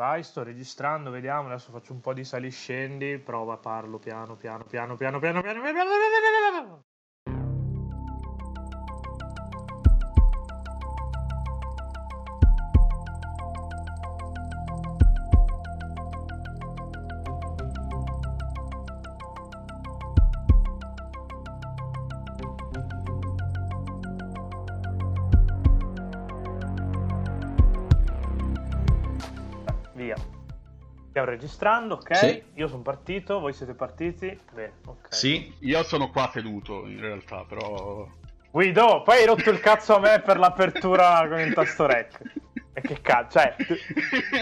Vai, sto registrando, vediamo, adesso faccio un po' di saliscendi, prova, parlo piano, piano, piano, piano, piano, piano, piano, piano, piano, piano. Stiamo registrando, ok? Sì. Io sono partito, voi siete partiti? Bene, ok. Sì, Io sono qua seduto in realtà, però... Guido, poi hai rotto il cazzo a me per l'apertura con il tasto rec. E che cazzo, cioè,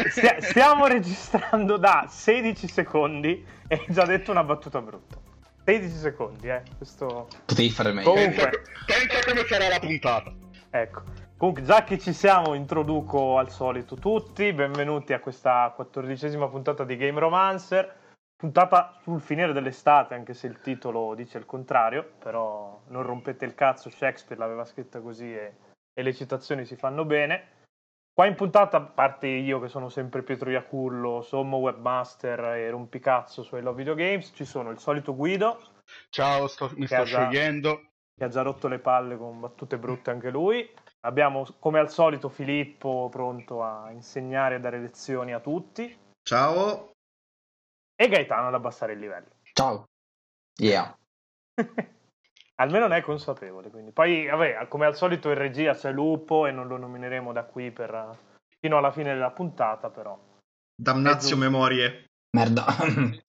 stia- stiamo registrando da 16 secondi e hai già detto una battuta brutta. 16 secondi, eh, questo... potevi fare meglio. Comunque- Pensa, pensa come sarà la puntata. Ecco, comunque già che ci siamo introduco al solito tutti, benvenuti a questa quattordicesima puntata di Game Romancer, puntata sul finire dell'estate, anche se il titolo dice il contrario, però non rompete il cazzo, Shakespeare l'aveva scritta così e, e le citazioni si fanno bene. Qua in puntata, a parte io che sono sempre Pietro Iacullo, sommo webmaster e rompicazzo su I Love Video Games, ci sono il solito Guido, Ciao, sto- mi sto Casa. sciogliendo. che ha già rotto le palle con battute brutte anche lui. Abbiamo come al solito Filippo pronto a insegnare e dare lezioni a tutti. Ciao. E Gaetano ad abbassare il livello. Ciao. Yeah. Almeno ne è consapevole. Quindi. Poi, vabbè, come al solito in regia c'è Lupo e non lo nomineremo da qui per, fino alla fine della puntata, però. Damnazio memorie. Merda.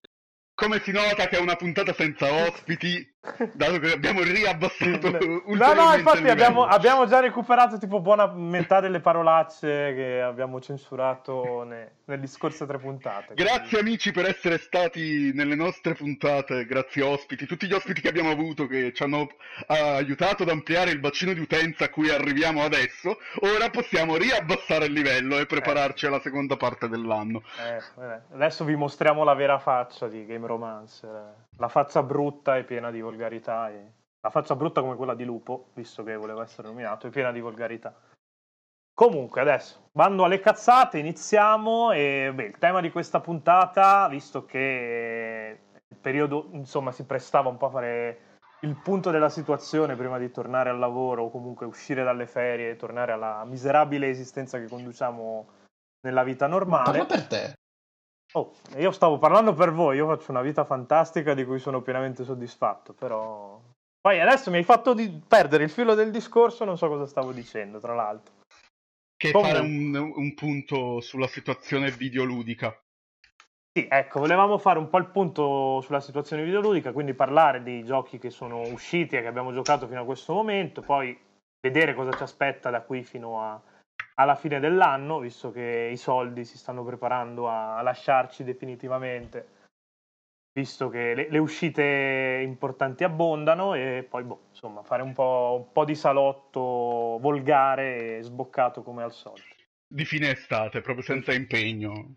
Come si nota che è una puntata senza ospiti, dato che abbiamo riabbassato No, no, infatti abbiamo, abbiamo già recuperato tipo buona metà delle parolacce che abbiamo censurato ne- nelle scorse tre puntate. Grazie amici per essere stati nelle nostre puntate, grazie ospiti, tutti gli ospiti che abbiamo avuto che ci hanno eh, aiutato ad ampliare il bacino di utenza a cui arriviamo adesso. Ora possiamo riabbassare il livello e prepararci alla seconda parte dell'anno. Eh, vabbè. Adesso vi mostriamo la vera faccia di Game Romancer. La faccia brutta e piena di volgarità. E... La faccia brutta come quella di Lupo, visto che voleva essere nominato, è piena di volgarità. Comunque, adesso, bando alle cazzate, iniziamo. E beh, il tema di questa puntata, visto che il periodo, insomma, si prestava un po' a fare il punto della situazione prima di tornare al lavoro o comunque uscire dalle ferie e tornare alla miserabile esistenza che conduciamo nella vita normale. Parla per te. Oh, io stavo parlando per voi, io faccio una vita fantastica di cui sono pienamente soddisfatto, però... Poi adesso mi hai fatto di- perdere il filo del discorso, non so cosa stavo dicendo, tra l'altro. Che Comunque- fare un, un punto sulla situazione videoludica. Sì, ecco, volevamo fare un po' il punto sulla situazione videoludica, quindi parlare dei giochi che sono usciti e che abbiamo giocato fino a questo momento, poi vedere cosa ci aspetta da qui fino a- alla fine dell'anno, visto che i soldi si stanno preparando a, lasciarci definitivamente, visto che le, le uscite importanti abbondano e poi, boh, insomma, fare un po', un po' di salotto volgare e sboccato come al solito. Di fine estate, proprio senza impegno.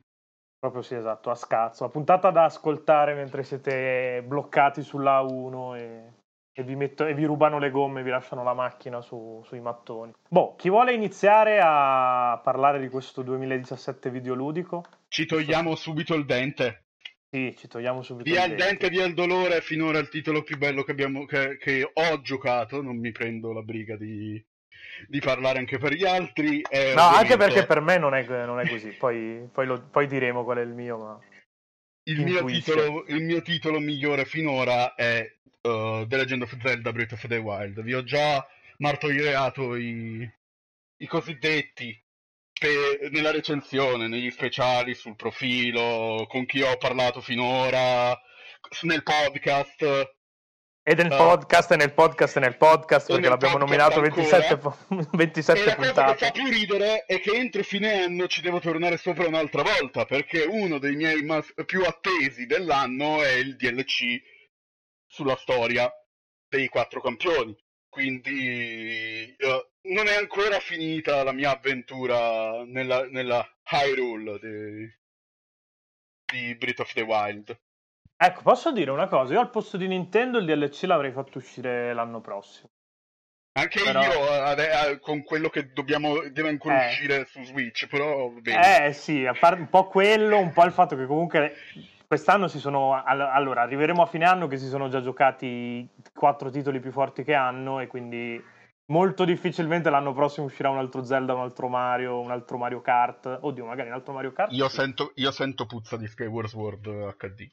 Proprio sì, esatto, a scazzo. La puntata da ascoltare mentre siete bloccati sulla A1 e, e vi, metto- e vi rubano le gomme e vi lasciano la macchina su- sui mattoni. Boh, chi vuole iniziare a parlare di questo 2017 videoludico? Ci togliamo subito il dente. Sì, ci togliamo subito Via il dente. dente, via il dolore è finora il titolo più bello che, abbiamo, che, che ho giocato. Non mi prendo la briga di, di parlare anche per gli altri. No, anche ovviamente perché per me non è, non è così. Poi, poi lo- poi diremo qual è il mio, ma... il mio, titolo, il mio titolo migliore finora è uh, The Legend of Zelda Breath of the Wild. Vi ho già martoriato i, i cosiddetti pe- nella recensione, negli speciali, sul profilo, con chi ho parlato finora, nel podcast. E nel podcast, e nel podcast, e nel podcast, E perché nel l'abbiamo nominato ancora. 27, po- 27 E la cosa che puntate. fa più ridere è che entro fine anno ci devo tornare sopra un'altra volta, perché uno dei miei mas- più attesi dell'anno è il DLC sulla storia dei quattro campioni. Quindi eh, non è ancora finita la mia avventura nella, nella Hyrule di, di Breath of the Wild. Ecco, posso dire una cosa? Io al posto di Nintendo il DLC l'avrei fatto uscire l'anno prossimo. Anche Però- io ade- eh, con quello che dobbiamo deve ancora Eh. uscire su Switch, però bene. Eh sì, a parte un po' quello, un po' il fatto che comunque quest'anno si sono... all- Allora, arriveremo a fine anno che si sono già giocati quattro titoli più forti che hanno e quindi molto difficilmente l'anno prossimo uscirà un altro Zelda, un altro Mario, un altro Mario Kart. Oddio, magari un altro Mario Kart. Io sì. sento, io sento puzza di Skyward Sword HD.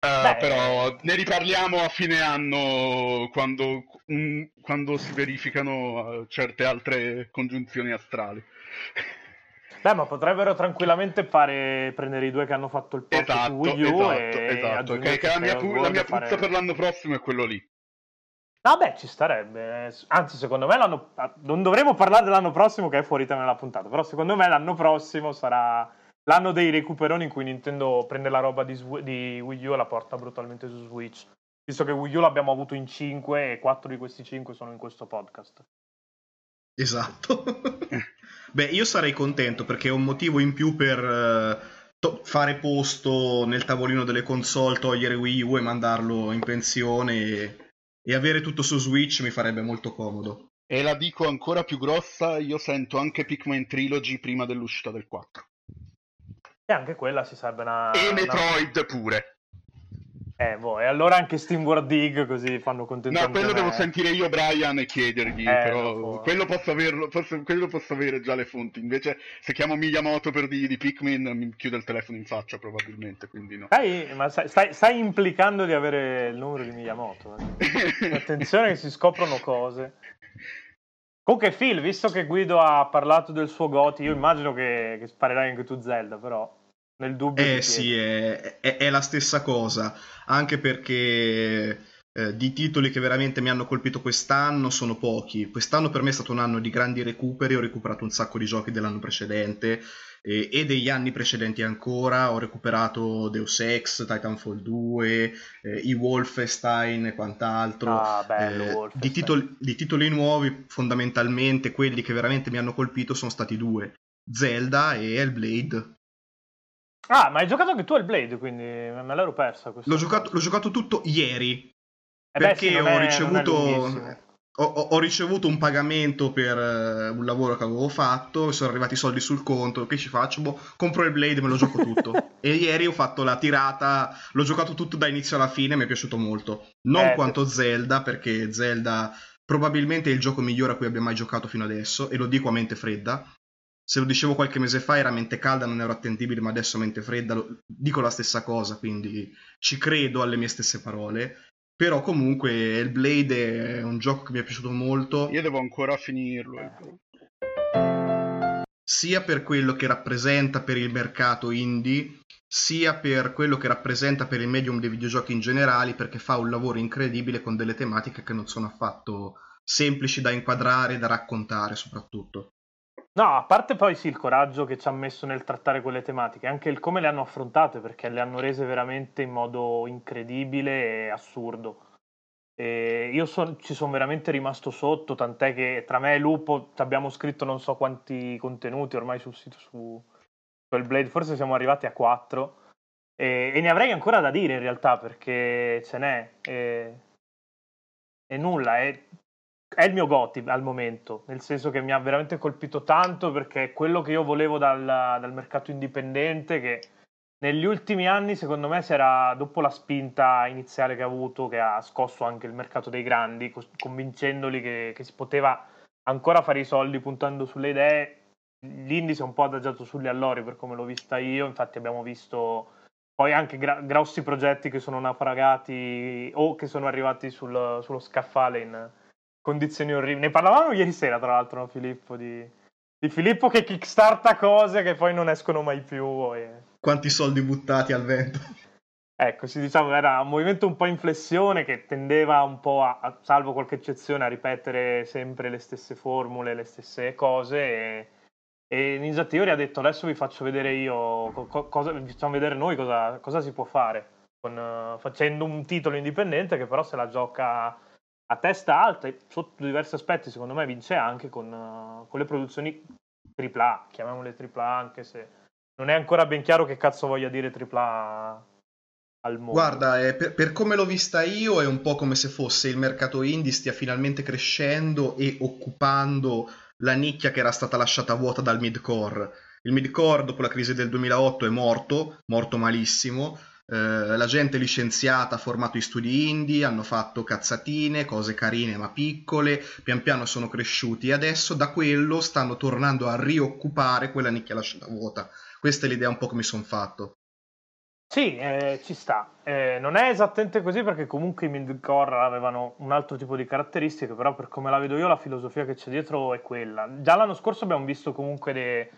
Beh. però ne riparliamo a fine anno quando, mm, quando si verificano eh, certe altre congiunzioni astrali. Beh, ma potrebbero tranquillamente fare prendere i due che hanno fatto il port su esatto, Wii U esatto, e esatto. Che, che la mia, pu- la mia e fare- puzza per l'anno prossimo è quello lì. Ah beh, ci starebbe. Anzi, secondo me l'anno... ah, non dovremo parlare dell'anno prossimo che è fuori tema nella puntata, però secondo me l'anno prossimo sarà l'anno dei recuperoni in cui Nintendo prende la roba di, Sw- di Wii U e la porta brutalmente su Switch. Visto che Wii U l'abbiamo avuto in 5 e 4 di questi 5 sono in questo podcast. Esatto. Beh, io sarei contento perché è un motivo in più per eh, to- fare posto nel tavolino delle console, togliere Wii U e mandarlo in pensione e, e avere tutto su Switch mi farebbe molto comodo. E la dico ancora più grossa, io sento anche Pikmin Trilogy prima dell'uscita del 4. E anche quella si sarebbe una... e una- Metroid pure. Eh, boh, e allora anche Steam World Dig così fanno contento No, quello me. devo sentire io Brian e chiedergli, Eh, però quello posso averlo, posso- quello posso avere già le fonti. Invece se chiamo Miyamoto per di, di Pikmin mi chiude il telefono in faccia probabilmente, quindi no. Stai, ma stai, stai- stai implicando di avere il numero di Miyamoto. eh. Attenzione che si scoprono cose. Comunque Phil, visto che Guido ha parlato del suo Goti, io immagino che, che sparerai anche tu Zelda, però nel dubbio... Eh sì, è, è- è la stessa cosa, anche perché eh, di titoli che veramente mi hanno colpito quest'anno sono pochi. Quest'anno per me è stato un anno di grandi recuperi, ho recuperato un sacco di giochi dell'anno precedente eh, e degli anni precedenti ancora, ho recuperato Deus Ex, Titanfall 2, eh, i Wolfenstein e quant'altro. Ah, bello, Eh, di, titoli, di titoli nuovi, fondamentalmente quelli che veramente mi hanno colpito sono stati due, Zelda e Hellblade. Ah, ma hai giocato anche tu al Blade, quindi me l'ero persa. L'ho giocato, l'ho giocato tutto ieri Eh beh, perché sì, non ho è- ricevuto- ho, ho- ricevuto un pagamento per eh, un lavoro che avevo fatto, sono arrivati i soldi sul conto, che ci faccio? Boh, compro il Blade e me lo gioco tutto. e ieri ho fatto la tirata, l'ho giocato tutto da inizio alla fine, mi è piaciuto molto. Non Eh, quanto Zelda, perché Zelda probabilmente è il gioco migliore a cui abbia mai giocato fino adesso, e lo dico a mente fredda. Se lo dicevo qualche mese fa era mente calda, non ero attendibile, ma adesso mente fredda lo- dico la stessa cosa, quindi ci credo alle mie stesse parole. Però comunque il Blade è un gioco che mi è piaciuto molto, Io devo ancora finirlo. Sia per quello che rappresenta per il mercato indie, sia per quello che rappresenta per il medium dei videogiochi in generale, perché fa un lavoro incredibile con delle tematiche che non sono affatto semplici da inquadrare e da raccontare soprattutto. No, a parte poi sì il coraggio che ci ha messo nel trattare quelle tematiche, anche il come le hanno affrontate, perché le hanno rese veramente in modo incredibile e assurdo. E io son- ci sono veramente rimasto sotto, tant'è che tra me e Lupo ci abbiamo scritto non so quanti contenuti ormai sul sito su quel Blade, forse siamo arrivati a 4 e, e ne avrei ancora da dire in realtà perché ce n'è e, e nulla, è, è il mio Goti al momento, nel senso che mi ha veramente colpito tanto perché è quello che io volevo dal, dal mercato indipendente che negli ultimi anni secondo me si era, dopo la spinta iniziale che ha avuto, che ha scosso anche il mercato dei grandi, convincendoli che, che si poteva ancora fare i soldi puntando sulle idee, l'Indy si è un po' adagiato sugli allori per come l'ho vista io, infatti abbiamo visto poi anche gra- grossi progetti che sono naufragati o che sono arrivati sul- sullo scaffale in condizioni orribili. Ne parlavamo ieri sera, tra l'altro, no, Filippo, di, di Filippo che kickstarta cose che poi non escono mai più. e- Quanti soldi buttati al vento. Ecco, si diciamo, era un movimento un po' in flessione che tendeva un po' a, a- salvo qualche eccezione, a ripetere sempre le stesse formule, le stesse cose. E, e Ninja Theory ha detto: Adesso vi faccio vedere io, co- co- cosa, vi facciamo vedere noi cosa, cosa si può fare. Con, eh, facendo un titolo indipendente che però se la gioca a testa alta e sotto diversi aspetti, secondo me, vince anche con, eh, con le produzioni AAA, chiamiamole AAA anche se non è ancora ben chiaro che cazzo voglia dire AAA al mondo. Guarda, eh, per, per come l'ho vista io è un po' come se fosse il mercato indie stia finalmente crescendo e occupando la nicchia che era stata lasciata vuota dal midcore. Il midcore dopo la crisi del 2008 è morto, morto malissimo. Eh, la gente licenziata ha formato i studi indie, hanno fatto cazzatine, cose carine ma piccole, pian piano sono cresciuti e adesso da quello stanno tornando a rioccupare quella nicchia lasciata vuota. Questa è l'idea un po' che mi sono fatto. Sì, eh, ci sta. Eh, non è esattamente così perché comunque i midcore avevano un altro tipo di caratteristiche, però per come la vedo io la filosofia che c'è dietro è quella. Già l'anno scorso abbiamo visto comunque de-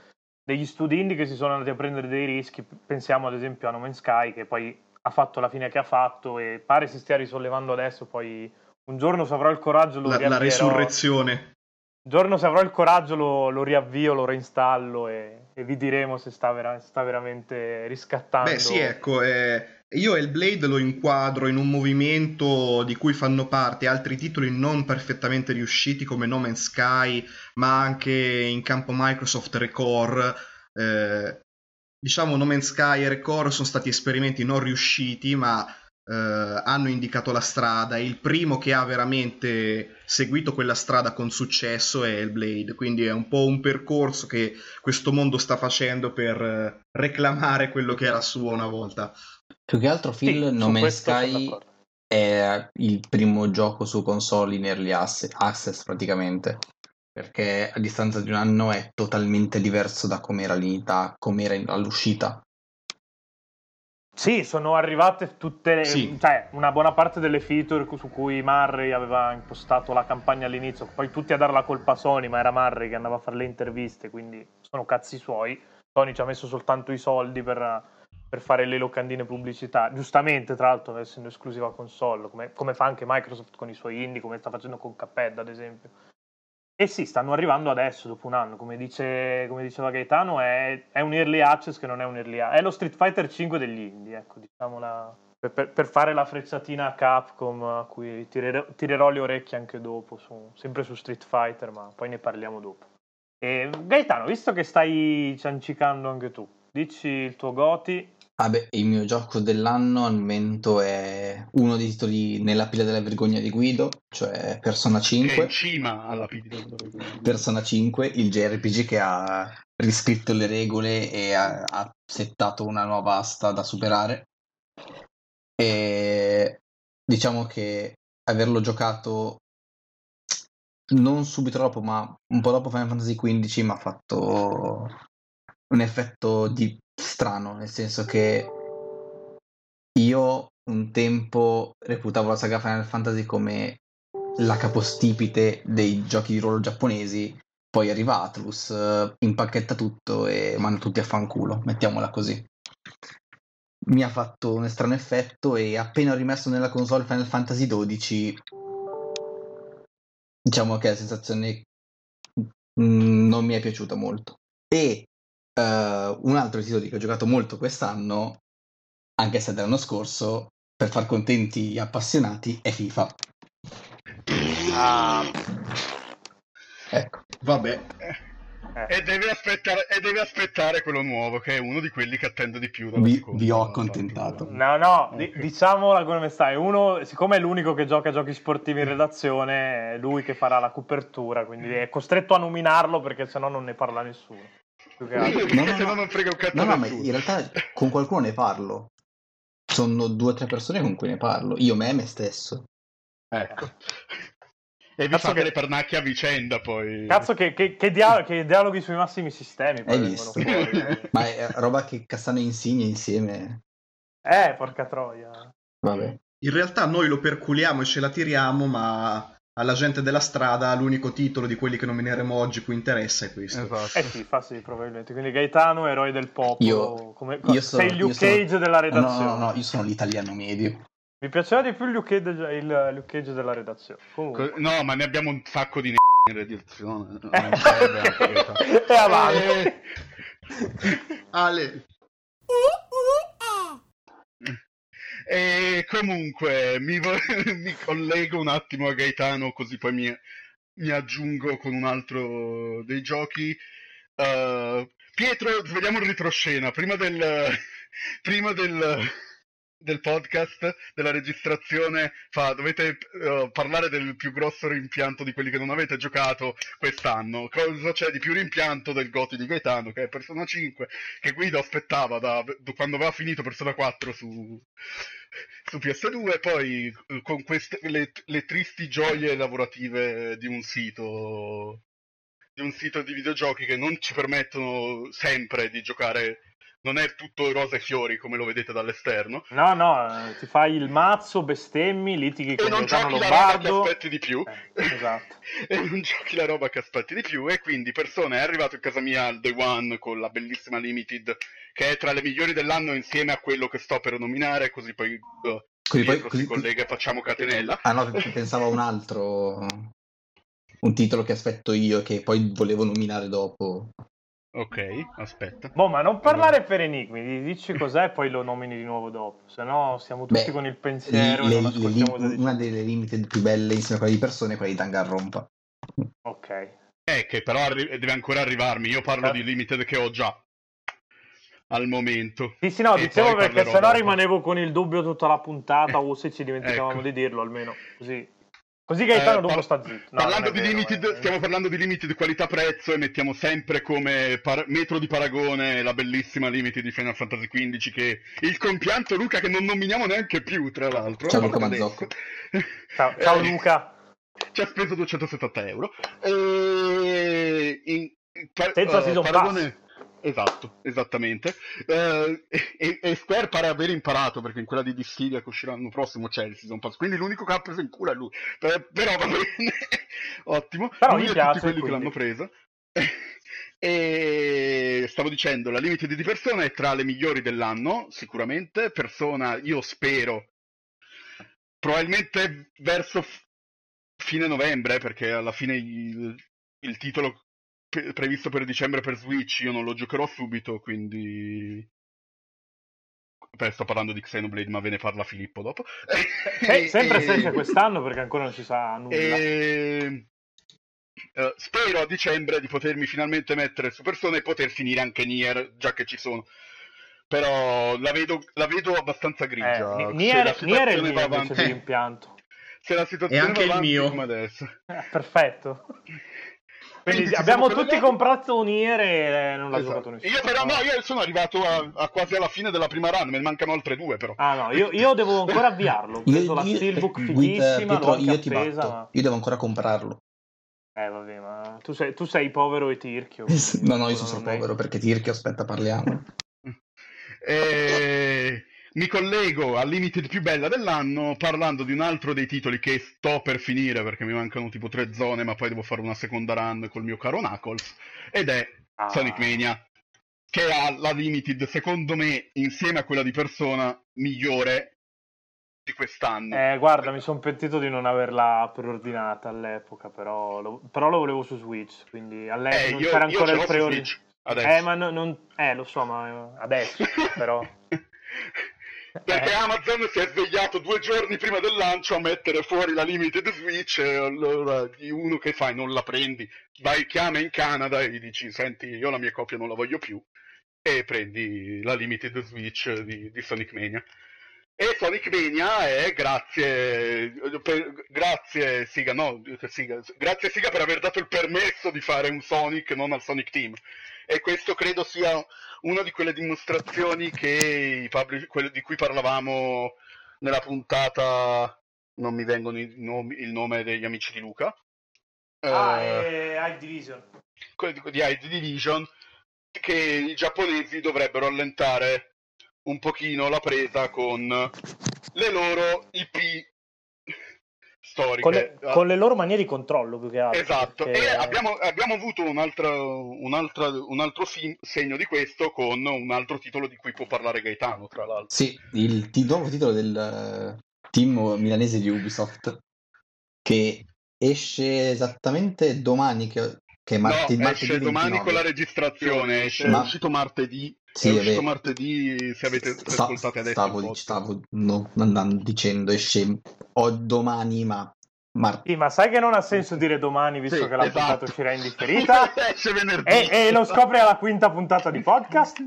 degli studi indie che si sono andati a prendere dei rischi, pensiamo ad esempio a No Man's Sky che poi ha fatto la fine che ha fatto e pare si stia risollevando adesso, poi un giorno se avrò il coraggio lo La, la riavvierò. resurrezione. Un giorno se avrò il coraggio lo, lo riavvio, lo reinstallo e, e vi diremo se sta, vera- sta veramente riscattando. Beh, sì, ecco, eh, io Hellblade lo inquadro in un movimento di cui fanno parte altri titoli non perfettamente riusciti come No Man's Sky, ma anche in campo Microsoft Recore. Eh, diciamo No Man's Sky e Recore sono stati esperimenti non riusciti, ma eh, hanno indicato la strada. Il primo che ha veramente seguito quella strada con successo è Hellblade, quindi è un po' un percorso che questo mondo sta facendo per eh, reclamare quello che era suo una volta. Più che altro Sì, Phil, su No Man's questo sono Sky è il primo gioco su console in early access praticamente. Perché a distanza di un anno è totalmente diverso da com'era all'inizio, com'era in- all'uscita. Sì, sono arrivate tutte, le- Sì. cioè una buona parte delle feature su cui Murray aveva impostato la campagna all'inizio, poi tutti a dare la colpa a Sony, ma era Murray che andava a fare le interviste, quindi sono cazzi suoi. Sony ci ha messo soltanto i soldi per, per fare le locandine pubblicità, giustamente tra l'altro essendo esclusiva console, come, come fa anche Microsoft con i suoi indie, come sta facendo con Cuphead ad esempio. E sì, stanno arrivando adesso, dopo un anno, come, dice, come diceva Gaetano, è, è un early access che non è un early access, è lo Street Fighter 5 degli indie, ecco, diciamola, per, per- fare la frecciatina a Capcom, a cui tirerò, tirerò le orecchie anche dopo, su- sempre su Street Fighter, ma poi ne parliamo dopo. E, Gaetano, visto che stai ciancicando anche tu, dici il tuo Goti, Vabbè, il mio gioco dell'anno al momento è uno dei titoli nella pila della vergogna di Guido, cioè Persona Che è 5. in cima alla pila. Persona 5, il JRPG che ha riscritto le regole e ha, ha settato una nuova asta da superare. E diciamo che averlo giocato non subito dopo, ma un po' dopo Final Fantasy XV mi ha fatto un effetto di strano, nel senso che io un tempo reputavo la saga Final Fantasy come la capostipite dei giochi di ruolo giapponesi, poi arriva Atlus, eh, impacchetta tutto e manda tutti a fanculo, mettiamola così. Mi ha fatto un strano effetto e appena ho rimesso nella console Final Fantasy XII, diciamo che la sensazione mm, non mi è piaciuta molto. E eh, un altro titolo che ho giocato molto quest'anno, anche se dell'anno scorso, per far contenti gli appassionati, è FIFA. ah, Ecco. Vabbè, eh, E deve, aspettare, e deve aspettare quello nuovo, che è uno di quelli che attendo di più. Vi- seconda vi ho accontentato. No, no, di- Ok. diciamola come stai. Uno, siccome è l'unico che gioca a giochi sportivi in redazione, è lui che farà la copertura, quindi è costretto a nominarlo perché sennò non ne parla nessuno. No, no, se no no. non frega un cazzo No, no, ma in realtà con qualcuno ne parlo. Sono due o tre persone con cui ne parlo. Io, me e me stesso. Ecco. E vi Cazzo fate che- le pernacchie a vicenda poi. Cazzo, che, che- che dia- che dialoghi sui massimi sistemi poi Hai visto? fuori. Ma è roba che Cassano Insigne insieme. Eh, porca troia. Vabbè. in realtà noi lo perculiamo e ce la tiriamo, ma alla gente della strada l'unico titolo di quelli che nomineremo oggi cui interessa è questo. Esatto. Eh sì, fa sì, probabilmente. Quindi Gaetano, eroe del popolo. Io- come- io sono- sei il Luke io sono- Cage della No, redazione. no, no, no, io sono l'italiano medio. Mi piaceva di più il Luke Cage, il Luke Cage della redazione. Comunque. Co- No, ma ne abbiamo un sacco di n- in redazione. Questa. e avanti. Eh, Ale, E comunque mi, vo- mi collego un attimo a Gaetano così poi mi, mi aggiungo con un altro dei giochi. Uh, Pietro, vediamo il retroscena. Prima del, prima del, del podcast, della registrazione, fa dovete uh, parlare del più grosso rimpianto di quelli che non avete giocato quest'anno. Cosa c'è di più rimpianto del Goti di Gaetano, che è Persona 5, che Guido aspettava da, da quando aveva finito Persona 4 su, su PS2, poi uh, con queste, le, le tristi gioie lavorative di un sito di un sito di videogiochi che non ci permettono sempre di giocare non è tutto rose e fiori come lo vedete dall'esterno. No, no, ti fai il mazzo, bestemmi, litighi con e non Gaetano giochi la roba che Lombardo. aspetti di più. Eh, esatto. e non giochi la roba che aspetti di più. E quindi, persone, è arrivato in casa mia al Day One con la bellissima Limited, che è tra le migliori dell'anno insieme a quello che sto per nominare, così poi uh, Così poi- così- si collega e facciamo catenella. Ah no, pensavo a un altro. Un titolo che aspetto io che poi volevo nominare dopo. Ok, aspetta. Boh, ma non parlare per enigmi, di- dici cos'è e poi lo nomini di nuovo dopo. Se no siamo tutti Beh, con il pensiero Le- e le- le- una delle limited più belle insieme a quella di persone è quella di Danganronpa. Ok. Eh, che però arri- deve ancora arrivarmi. Io parlo Eh. di Limited che ho già. Al momento. Sì, sì, no, E dicevo perché sennò dopo. rimanevo con il dubbio tutta la puntata o se ci dimenticavamo Ecco. di dirlo almeno. Così, così Gaetano Eh, dopo sta zitto. No, parlando vero, limited, eh. stiamo parlando di limited qualità-prezzo e mettiamo sempre come par- metro di paragone la bellissima limited di Final Fantasy XV che il compianto Luca che non nominiamo neanche più, tra l'altro. Ciao, Luca Adesso. Mazzocco. Ciao, ciao Eh, Luca. Ci ha speso 270 euro. E... in- par- Senza eh, season paragone- Esatto, esattamente. Eh, e, e Square pare aver imparato perché in quella di Dissidia che uscirà l'anno prossimo c'è il Season Pass. Quindi l'unico che ha preso in culo è lui. Per- però va bene, ottimo. Però lui e piace, tutti quelli che quindi. l'hanno presa. E stavo dicendo, la Limited di Persona è tra le migliori dell'anno, sicuramente. Persona, io spero, probabilmente verso f- fine novembre, perché alla fine il, il titolo previsto per dicembre per Switch io non lo giocherò subito, quindi... Beh, sto parlando di Xenoblade, ma ve ne parla Filippo dopo. Se- sempre E- se esce quest'anno perché ancora non si sa nulla. e... eh, spero a dicembre di potermi finalmente mettere su persone e poter finire anche Nier, già che ci sono. Però la vedo, la vedo abbastanza grigia. Eh, Nier, Nier è il mio avanti- di rimpianto. Se la situazione E anche va il avanti mio. come adesso. Eh, perfetto. Quindi abbiamo tutti comprato un Nier e non l'ha Esatto. giocato nessuno. Io però no, io sono arrivato a, a quasi alla fine della prima run, me ne mancano altre due però. Ah no, io, io devo ancora avviarlo. Ho preso la Steelbook eh, fighissima, l'ho Pietro, anche io ti appesa, ma... Io devo ancora comprarlo. Eh vabbè, ma tu sei, tu sei povero e tirchio. No, no, io sono povero perché Tirchio, aspetta, parliamo. E mi collego al limited più bella dell'anno parlando di un altro dei titoli che sto per finire perché mi mancano tipo tre zone, ma poi devo fare una seconda run col mio caro Knuckles. Ed è Ah. Sonic Mania, che ha la limited, secondo me, insieme a quella di persona, migliore di quest'anno. Eh, guarda, mi sono pentito di non averla preordinata all'epoca, però lo, però lo volevo su Switch, quindi all'epoca Eh, non io, c'era io ancora il preordine. Eh, ma no- non... Eh, lo so, ma adesso, però... Perché Eh. Amazon si è svegliato due giorni prima del lancio a mettere fuori la limited Switch e allora di uno che fai non la prendi, vai chiama in Canada e gli dici senti io la mia copia non la voglio più e prendi la limited Switch di, di Sonic Mania. E Sonic Mania è grazie, per- grazie Siga, no, Siga, grazie Siga per aver dato il permesso di fare un Sonic non al Sonic Team. E questo credo sia una di quelle dimostrazioni che i publish- quelle di cui parlavamo nella puntata, non mi vengono i nomi- il nome degli amici di Luca, Ah, Eh, è High Division. quelli di, di ID Division, che i giapponesi dovrebbero allentare un pochino la presa con le loro IP storiche. Con le, con le loro manie di controllo, più che altro. Esatto, perché- e abbiamo, abbiamo avuto un altro, un altro, un altro sim- segno di questo con un altro titolo di cui può parlare Gaetano, tra l'altro. Sì, il ti- nuovo titolo del eh, team milanese di Ubisoft che esce esattamente domani, che, che è martedì, no, martedì esce domani 29. con la registrazione, esce, Ma- è uscito martedì, Sì, è uscito martedì se avete se Sta- ascoltate adesso. stavo, stavo no, andando dicendo esce o domani, ma martedì. Sì, ma sai che non ha senso dire domani, visto Sì, che la esatto. puntata uscirà in differita? esce venerdì. e, e lo scopri alla quinta puntata di podcast?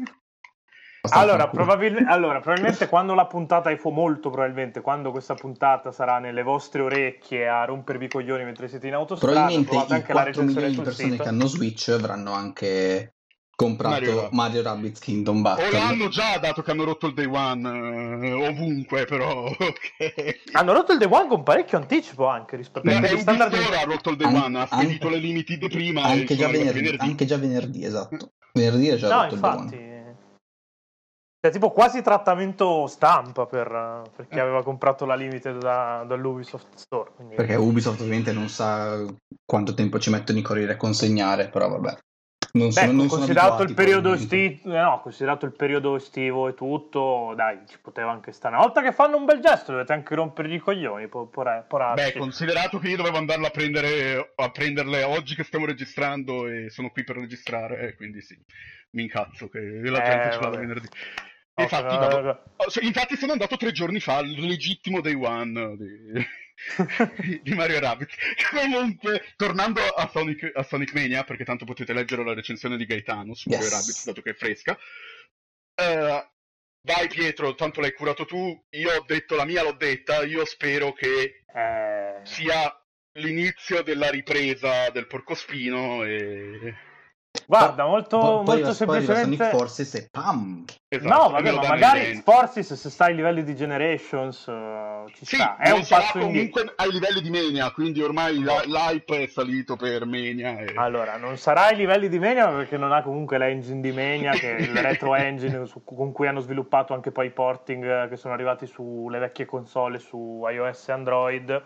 Allora, probabil- allora, probabilmente quando la puntata è fu molto probabilmente quando questa puntata sarà nelle vostre orecchie a rompervi i coglioni mentre siete in autostrada, Probabilmente i anche la 4 recensione milioni di persone sito. che hanno Switch avranno anche comprato Mario Mario, Rabbids. Rabbids Kingdom O Battle. l'hanno già dato che hanno rotto il day one eh, ovunque, però ok. Hanno rotto il The One con parecchio anticipo anche rispetto tempi un standard. Store ha rotto il day An- one, ha an- spedito le limited prima e anche, già arrivati venerdì, anche già venerdì, esatto. Venerdì è già No, rotto il day infatti. one. È tipo quasi trattamento stampa per, per chi aveva comprato la limited da, dall'Ubisoft Store. quindi- Perché Ubisoft ovviamente non sa quanto tempo ci mettono i corrieri a consegnare, però vabbè. Non Beh, sono, non considerato, il periodo probabilmente. estivo, no, considerato il periodo estivo e tutto, dai, ci poteva anche stare. Una volta che fanno un bel gesto, dovete anche rompergli i coglioni. Po- pora- poracci. Beh, considerato che io dovevo andarla a prendere a prenderle oggi che stiamo registrando e sono qui per registrare, eh, quindi sì, mi incazzo che la Eh, gente ce l'ha vabbè. venerdì. No, infatti, vado- oh, cioè, infatti sono andato tre giorni fa al legittimo day one di, di Mario Rabbit. Comunque, tornando a Sonic, a Sonic Mania, perché tanto potete leggere la recensione di Gaetano su Yes. Mario Rabbit, dato che è fresca. Eh, vai Pietro, tanto l'hai curato tu, io ho detto la mia, l'ho detta, io spero che Eh, sia l'inizio della ripresa del porcospino e... guarda, molto, Poi- poi molto poi semplicemente. Sonic Forces e pam! Esatto, No, vabbè, ma magari. Forces se sta ai livelli di Generations eh, ci Sì, sta. È un sarà passo indietro. comunque ai livelli di Mania, quindi ormai la- l'hype è salito per Mania. E... Allora, non sarà ai livelli di Mania perché non ha comunque l'engine di Mania, che è il retro engine su- con cui hanno sviluppato anche poi i porting eh, che sono arrivati sulle vecchie console su iOS e Android,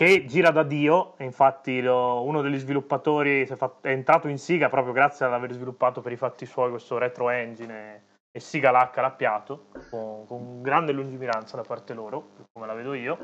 che gira da Dio. E infatti lo- uno degli sviluppatori è, entrato in Siga proprio grazie ad aver sviluppato per i fatti suoi questo retro engine e, e Siga l'ha accalappiato con, con grande lungimiranza da parte loro, come la vedo io.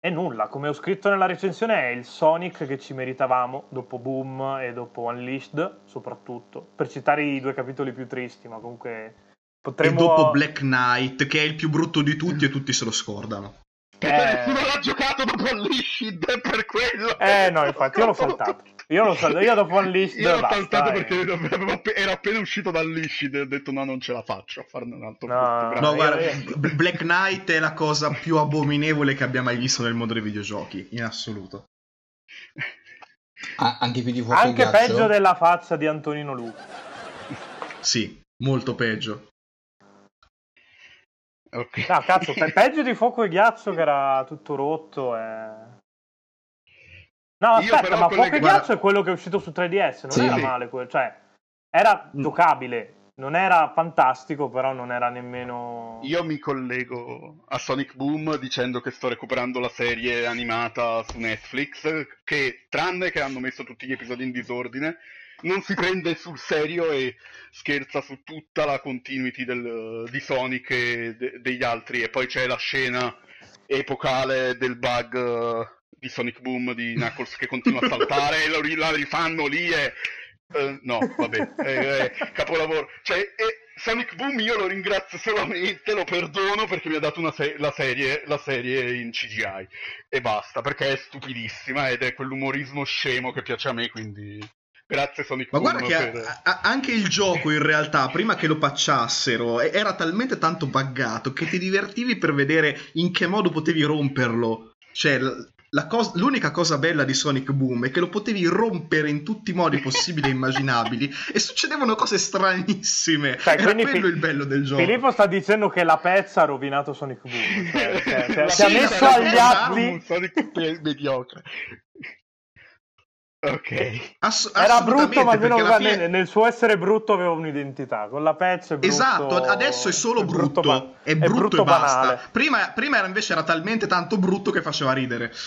E nulla, come ho scritto nella recensione, è il Sonic che ci meritavamo dopo Boom e dopo Unleashed, soprattutto. Per citare i due capitoli più tristi, ma comunque E potremmo. dopo Black Knight, che è il più brutto di tutti e tutti se lo scordano. Perché Eh. nessuno l'ha giocato dopo Unleashed per quello. Eh no, infatti, io l'ho saltato. Io l'ho saltato. Io dopo Unleashed. Io l'ho basta, saltato eh. perché era appena uscito da Unleashed e ho detto no, non ce la faccio a farne un altro. No, No, guarda, io- Black Knight è la cosa più abominevole che abbia mai visto nel mondo dei videogiochi, in assoluto. Ah, anche più di fuoco Anche peggio della faccia di Antonino Luca. Sì, molto peggio. Ok. No, cazzo, pe- peggio di fuoco e ghiaccio che era tutto rotto. E... No, aspetta, ma fuoco e ghiaccio è quello che è uscito su 3DS. Non Sì. era Sì. male quello, cioè era Mm. giocabile. Non era fantastico, però non era nemmeno. Io mi collego a Sonic Boom dicendo che sto recuperando la serie animata su Netflix, che tranne che hanno messo tutti gli episodi in disordine, non si prende sul serio e scherza su tutta la continuity del- di Sonic e de- degli altri. E poi c'è la scena epocale del bug eh, di Sonic Boom di Knuckles che continua a saltare e lo la rifanno lì e... eh, no, vabbè, eh, eh, capolavoro. Cioè, e Sonic Boom io lo ringrazio solamente, lo perdono perché mi ha dato se- la, serie, la serie in CGI e basta, perché è stupidissima ed è quell'umorismo scemo che piace a me, quindi grazie Sonic Ma Boom guarda che per... a- a- anche il gioco in realtà, prima che lo patchassero, e- era talmente tanto buggato che ti divertivi per vedere in che modo potevi romperlo. Cioè, l- la cos- l'unica cosa bella di Sonic Boom è che lo potevi rompere in tutti i modi possibili e immaginabili e succedevano cose stranissime. Cioè, era quello Fi- il bello del gioco. Filippo sta dicendo che la pezza ha rovinato Sonic Boom. Cioè, cioè, cioè, si è messo agli atti. un Sonic mediocre. Ok. Ass- Era brutto, ma almeno fine- nel, nel suo essere brutto aveva un'identità. Con la patch è brutto. Esatto, adesso è solo brutto, ba- è brutto, e basta. banale. Prima, prima era invece era talmente tanto brutto che faceva ridere.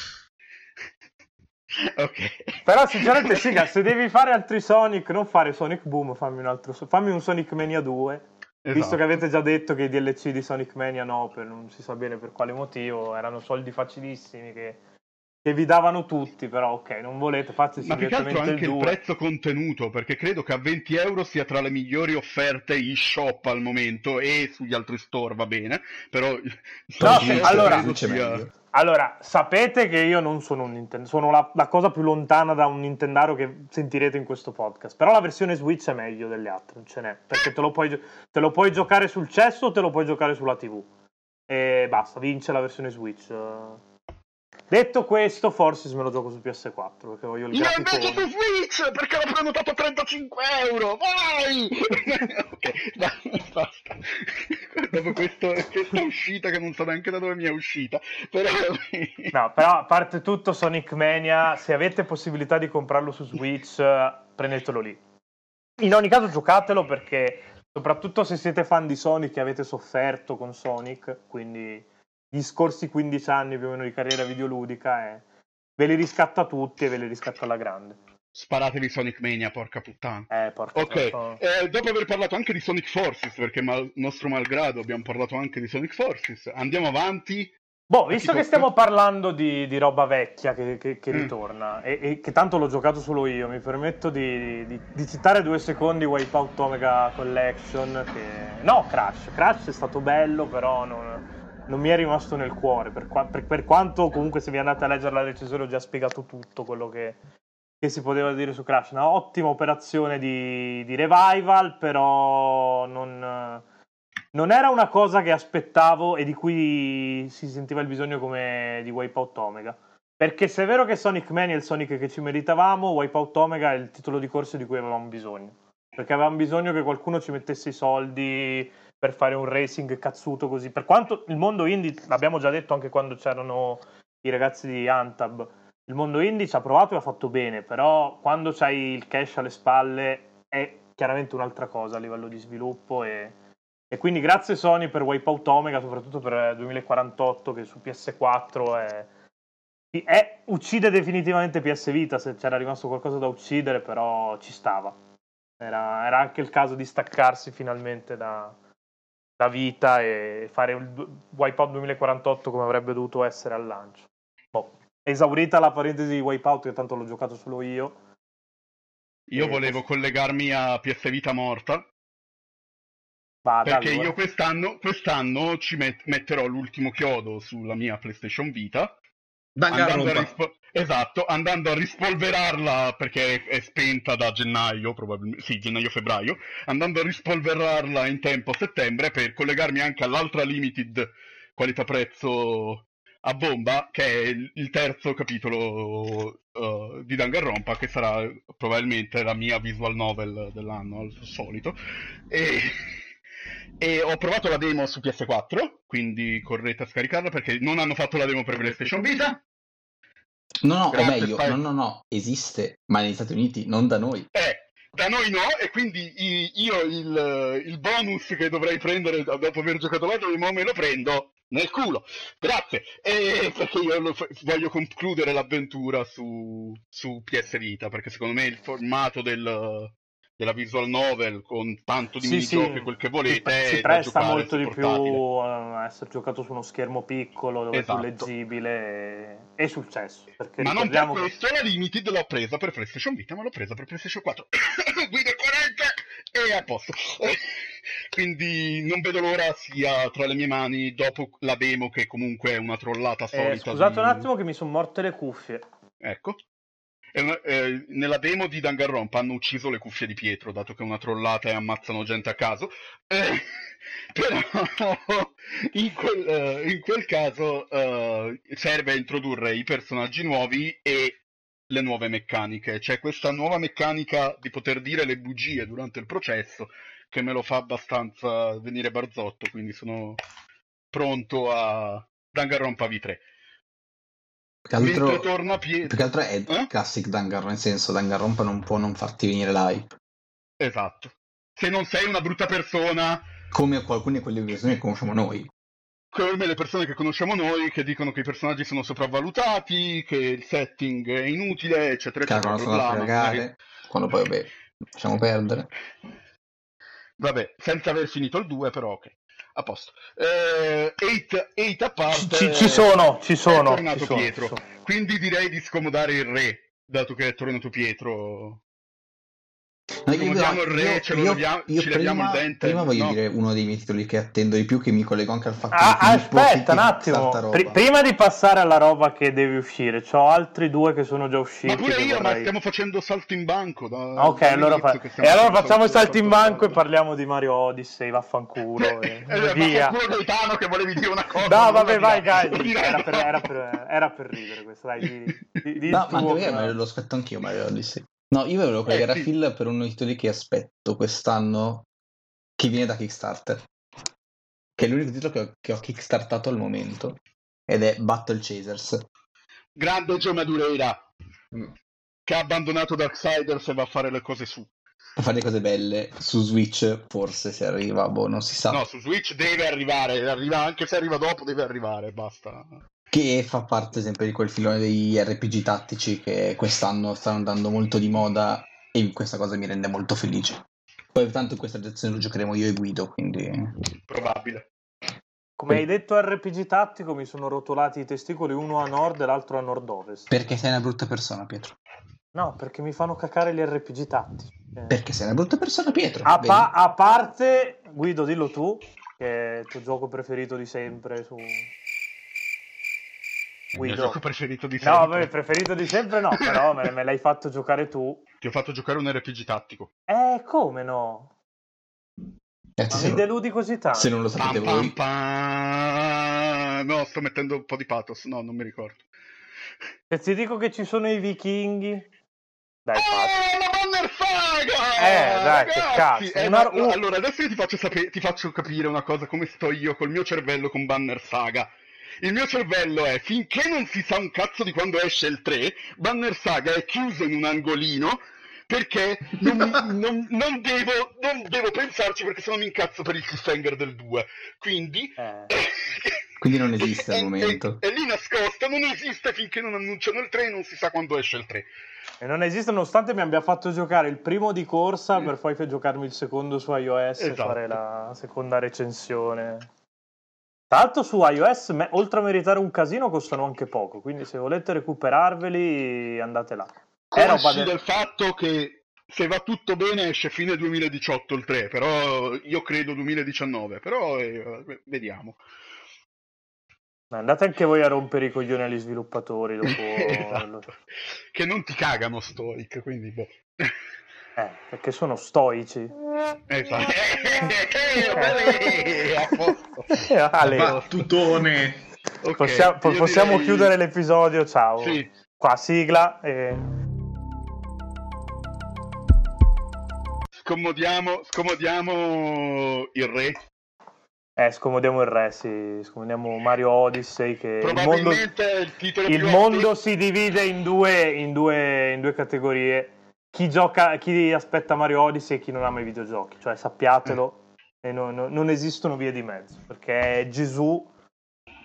Ok. Però sinceramente Siga, se devi fare altri Sonic, non fare Sonic Boom, fammi un altro fammi un Sonic Mania 2. Visto Esatto. che avete già detto che i DLC di Sonic Mania no, per non si sa bene per quale motivo, erano soldi facilissimi che, che vi davano tutti, però ok, non volete, fateci Ma più che altro anche il il 2. prezzo contenuto, perché credo che a 20 euro sia tra le migliori offerte in shop al momento e sugli altri store va bene, però... No, Switch allora- sia-. Allora, sapete che io non sono un Nintendo, sono la, la cosa più lontana da un Nintendaro che sentirete in questo podcast. Però la versione Switch è meglio delle altre, non ce n'è. Perché te lo puoi, te lo puoi giocare sul cesso o te lo puoi giocare sulla TV. E basta, vince la versione Switch. Detto questo, forse me lo gioco su PS4 perché voglio il Io invece su. Switch perché l'ho prenotato a 35 euro. Vai! ok, dai, basta. Dopo questo, questa uscita che non so neanche da dove mi è uscita, però No, però a parte tutto, Sonic Mania, se avete possibilità di comprarlo su Switch, prendetelo lì. In ogni caso, giocatelo perché, soprattutto se siete fan di Sonic e avete sofferto con Sonic, quindi gli scorsi 15 anni più o meno di carriera videoludica, eh, ve li riscatta tutti e ve li riscatta alla grande. sparatevi Sonic Mania, porca puttana. Eh, porca Ok, troppo. eh, dopo aver parlato anche di Sonic Forces, perché mal- nostro malgrado abbiamo parlato anche di Sonic Forces, andiamo avanti. Boh, visto che stiamo parlando di, di roba vecchia che, che- che Mm. ritorna e, e che tanto l'ho giocato solo io, mi permetto di, di- di citare due secondi Wipeout Omega Collection. Che... No, Crash. Crash è stato bello, però non, non mi è rimasto nel cuore. Per, qua- per- per quanto comunque, se vi andate a leggere la recensione, ho già spiegato tutto quello che, che si poteva dire su Crash. Una ottima operazione di, di revival, però non. Non era una cosa che aspettavo e di cui si sentiva il bisogno come di Wipeout Omega. Perché se è vero che Sonic Mania è il Sonic che ci meritavamo, Wipeout Omega è il titolo di corsa di cui avevamo bisogno. Perché avevamo bisogno che qualcuno ci mettesse i soldi per fare un racing cazzuto così. Per quanto il mondo indie, l'abbiamo già detto anche quando c'erano i ragazzi di Antab, il mondo indie ci ha provato e ha fatto bene, però quando c'hai il cash alle spalle è chiaramente un'altra cosa a livello di sviluppo e, e quindi grazie Sony per Wipeout Omega, soprattutto per 2048 che su PS4 è, è- uccide definitivamente PS Vita, se c'era rimasto qualcosa da uccidere però ci stava. Era, era anche il caso di staccarsi finalmente da, da Vita e fare il Wipeout 2048 come avrebbe dovuto essere al lancio. Boh, esaurita la parentesi di Wipeout, che tanto l'ho giocato solo io. Io Eh, volevo collegarmi a PS Vita morta, Vada, perché allora. io quest'anno, quest'anno ci met- metterò l'ultimo chiodo sulla mia PlayStation Vita. Andando rispo- esatto, andando a rispolverarla perché è, spenta da gennaio, probabilmente, sì, gennaio-febbraio, andando a rispolverarla in tempo a settembre per collegarmi anche all'altra limited qualità-prezzo a bomba, che è il, il terzo capitolo uh, di Danganronpa, che sarà probabilmente la mia visual novel dell'anno, al solito. E... E ho provato la demo su PS4, quindi correte a scaricarla perché non hanno fatto la demo per PlayStation Vita. No, no, o Grazie, meglio, fai- no, no, no, esiste, ma negli Stati Uniti, non da noi. Eh, da noi no, e quindi io il, il bonus che dovrei prendere dopo aver giocato la demo me lo prendo nel culo. Grazie, e perché io voglio concludere l'avventura su, su PS Vita, perché secondo me il formato del- della visual novel con tanto di Sì, sì, minigiochi e quel che volete si, si presta molto di più a essere giocato su uno schermo piccolo dove Esatto. è più leggibile e, successo. Ma non per ricordiamo che- questo la Limited l'ho presa per PlayStation Vita, ma l'ho presa per PlayStation 4. Guida corrente e a posto. Quindi non vedo l'ora sia tra le mie mani dopo la demo che comunque è una trollata Eh, solita. scusate di- un attimo che mi sono morte le cuffie. Ecco. Una- eh, nella demo di Danganronpa hanno ucciso le cuffie di Pietro, dato che è una trollata e ammazzano gente a caso. Eh, però in quel, eh, in quel caso eh, serve a introdurre i personaggi nuovi e le nuove meccaniche. C'è questa nuova meccanica di poter dire le bugie durante il processo che me lo fa abbastanza venire barzotto, quindi sono pronto a Danganronpa V3. Più che altro, torna più Pietro... che altro è Eh? classic Danganronpa, nel senso Danganronpa non può non farti venire l'hype. Esatto. Se non sei una brutta persona, Come alcune di quelle persone che conosciamo noi. come le persone che conosciamo noi, che dicono che i personaggi sono sopravvalutati, che il setting è inutile, eccetera, Che eccetera. quando sono a bla, bla, cagare, quando poi vabbè, lasciamo perdere. Vabbè, senza aver finito il 2, però ok. A posto. Eh, eight, eight a parte. Ci, ci sono, ci sono. È tornato ci sono, Pietro. sono. Quindi direi di scomodare il re, dato che è tornato Pietro. No, Scomodiamo il re, ce lo leviamo- io ci leviamo prima, il dente, prima voglio no? dire uno dei miei titoli che attendo di più, che mi collego anche al fatto Ah, che aspetta un attimo. Pri- prima di passare alla roba che deve uscire, ho altri due che sono già usciti. Ma pure io, ma vorrei- stiamo facendo salto in banco. Da, Ok, allora, fa- e allora facciamo il salto in banco e salto. parliamo di Mario Odyssey, vaffanculo. e Eh, via. vaffanculo Gaetano che volevi dire una cosa. No, vabbè, vai, dai. Era per, no. era per- era per ridere questo, dai. Di, di, di No, ma lo aspetto anch'io Mario Odyssey. No, io volevo collegare Eh, a Phil per uno dei titoli che aspetto quest'anno, che viene da Kickstarter. Che è l'unico titolo che ho, che ho kickstartato al momento. Ed è Battle Chasers. Grande Gio Madureira, Mm. che ha abbandonato Darksiders e va a fare le cose su. Per fare cose belle. Su Switch, forse se arriva, boh, non si sa. No, su Switch deve arrivare, arriva, anche se arriva dopo deve arrivare, basta. Che fa parte sempre di quel filone degli RPG tattici che quest'anno stanno andando molto di moda e questa cosa mi rende molto felice. Poi tanto in questa direzione lo giocheremo io e Guido, quindi... Probabile. Come hai detto RPG tattico, mi sono rotolati i testicoli uno a nord e l'altro a nord-ovest. Perché sei una brutta persona, Pietro. No, perché mi fanno cacare gli RPG tattici. Eh. Perché sei una brutta persona, Pietro. A, pa- a parte, Guido, dillo tu, che è il tuo gioco preferito di sempre su... Il mio Guido. gioco preferito di No, sempre. beh, preferito di sempre no, però me, me l'hai fatto giocare tu. Ti ho fatto giocare un RPG tattico. Eh, come no? Ma se, mi deludi così tanto. se non lo Pam, sapete pam, voi. pam. No, sto mettendo un po' di pathos. No, non mi ricordo. Se ti dico che ci sono i vichinghi... Dai. Oh, la Banner Saga! Eh, dai, che cazzo, eh, una- ma- un- Allora, adesso io ti faccio, sape- ti faccio capire una cosa, come sto io col mio cervello con Banner Saga. Il mio cervello è, finché non si sa un cazzo di quando esce il 3, Banner Saga è chiuso in un angolino perché non, non- non devo, non devo pensarci perché sennò mi incazzo per il cliffhanger del 2. Quindi... Eh. Quindi non esiste al è- momento. È, è lì nascosta, non esiste finché non annunciano il 3 e non si sa quando esce il 3. E non esiste nonostante mi abbia fatto giocare il primo di corsa per poi giocarmi il secondo su iOS e Esatto. fare la seconda recensione. Tra l'altro su iOS, me- oltre a meritare un casino, costano anche poco, quindi se volete recuperarveli andate là. È roba Consci del- del fatto che se va tutto bene esce fine 2018 il 3, però io credo 2019, però eh, vediamo. Andate anche voi a rompere i coglioni agli sviluppatori dopo... esatto. Che non ti cagano Stoic, quindi boh. Eh, perché sono stoici. Esatto. Eh, bene, a posto. Ale, Battutone. Ok, possiamo, possiamo direi- chiudere l'episodio, ciao. Sì. Qua sigla e... Scomodiamo, scomodiamo il re. Eh, scomodiamo il re, sì, scomodiamo Mario Odyssey che il mondo, il titolo il più mondo si divide in due, in, due, in due categorie. Chi gioca, chi aspetta Mario Odyssey e chi non ama i videogiochi, cioè sappiatelo, e non, non- non esistono vie di mezzo, perché è Gesù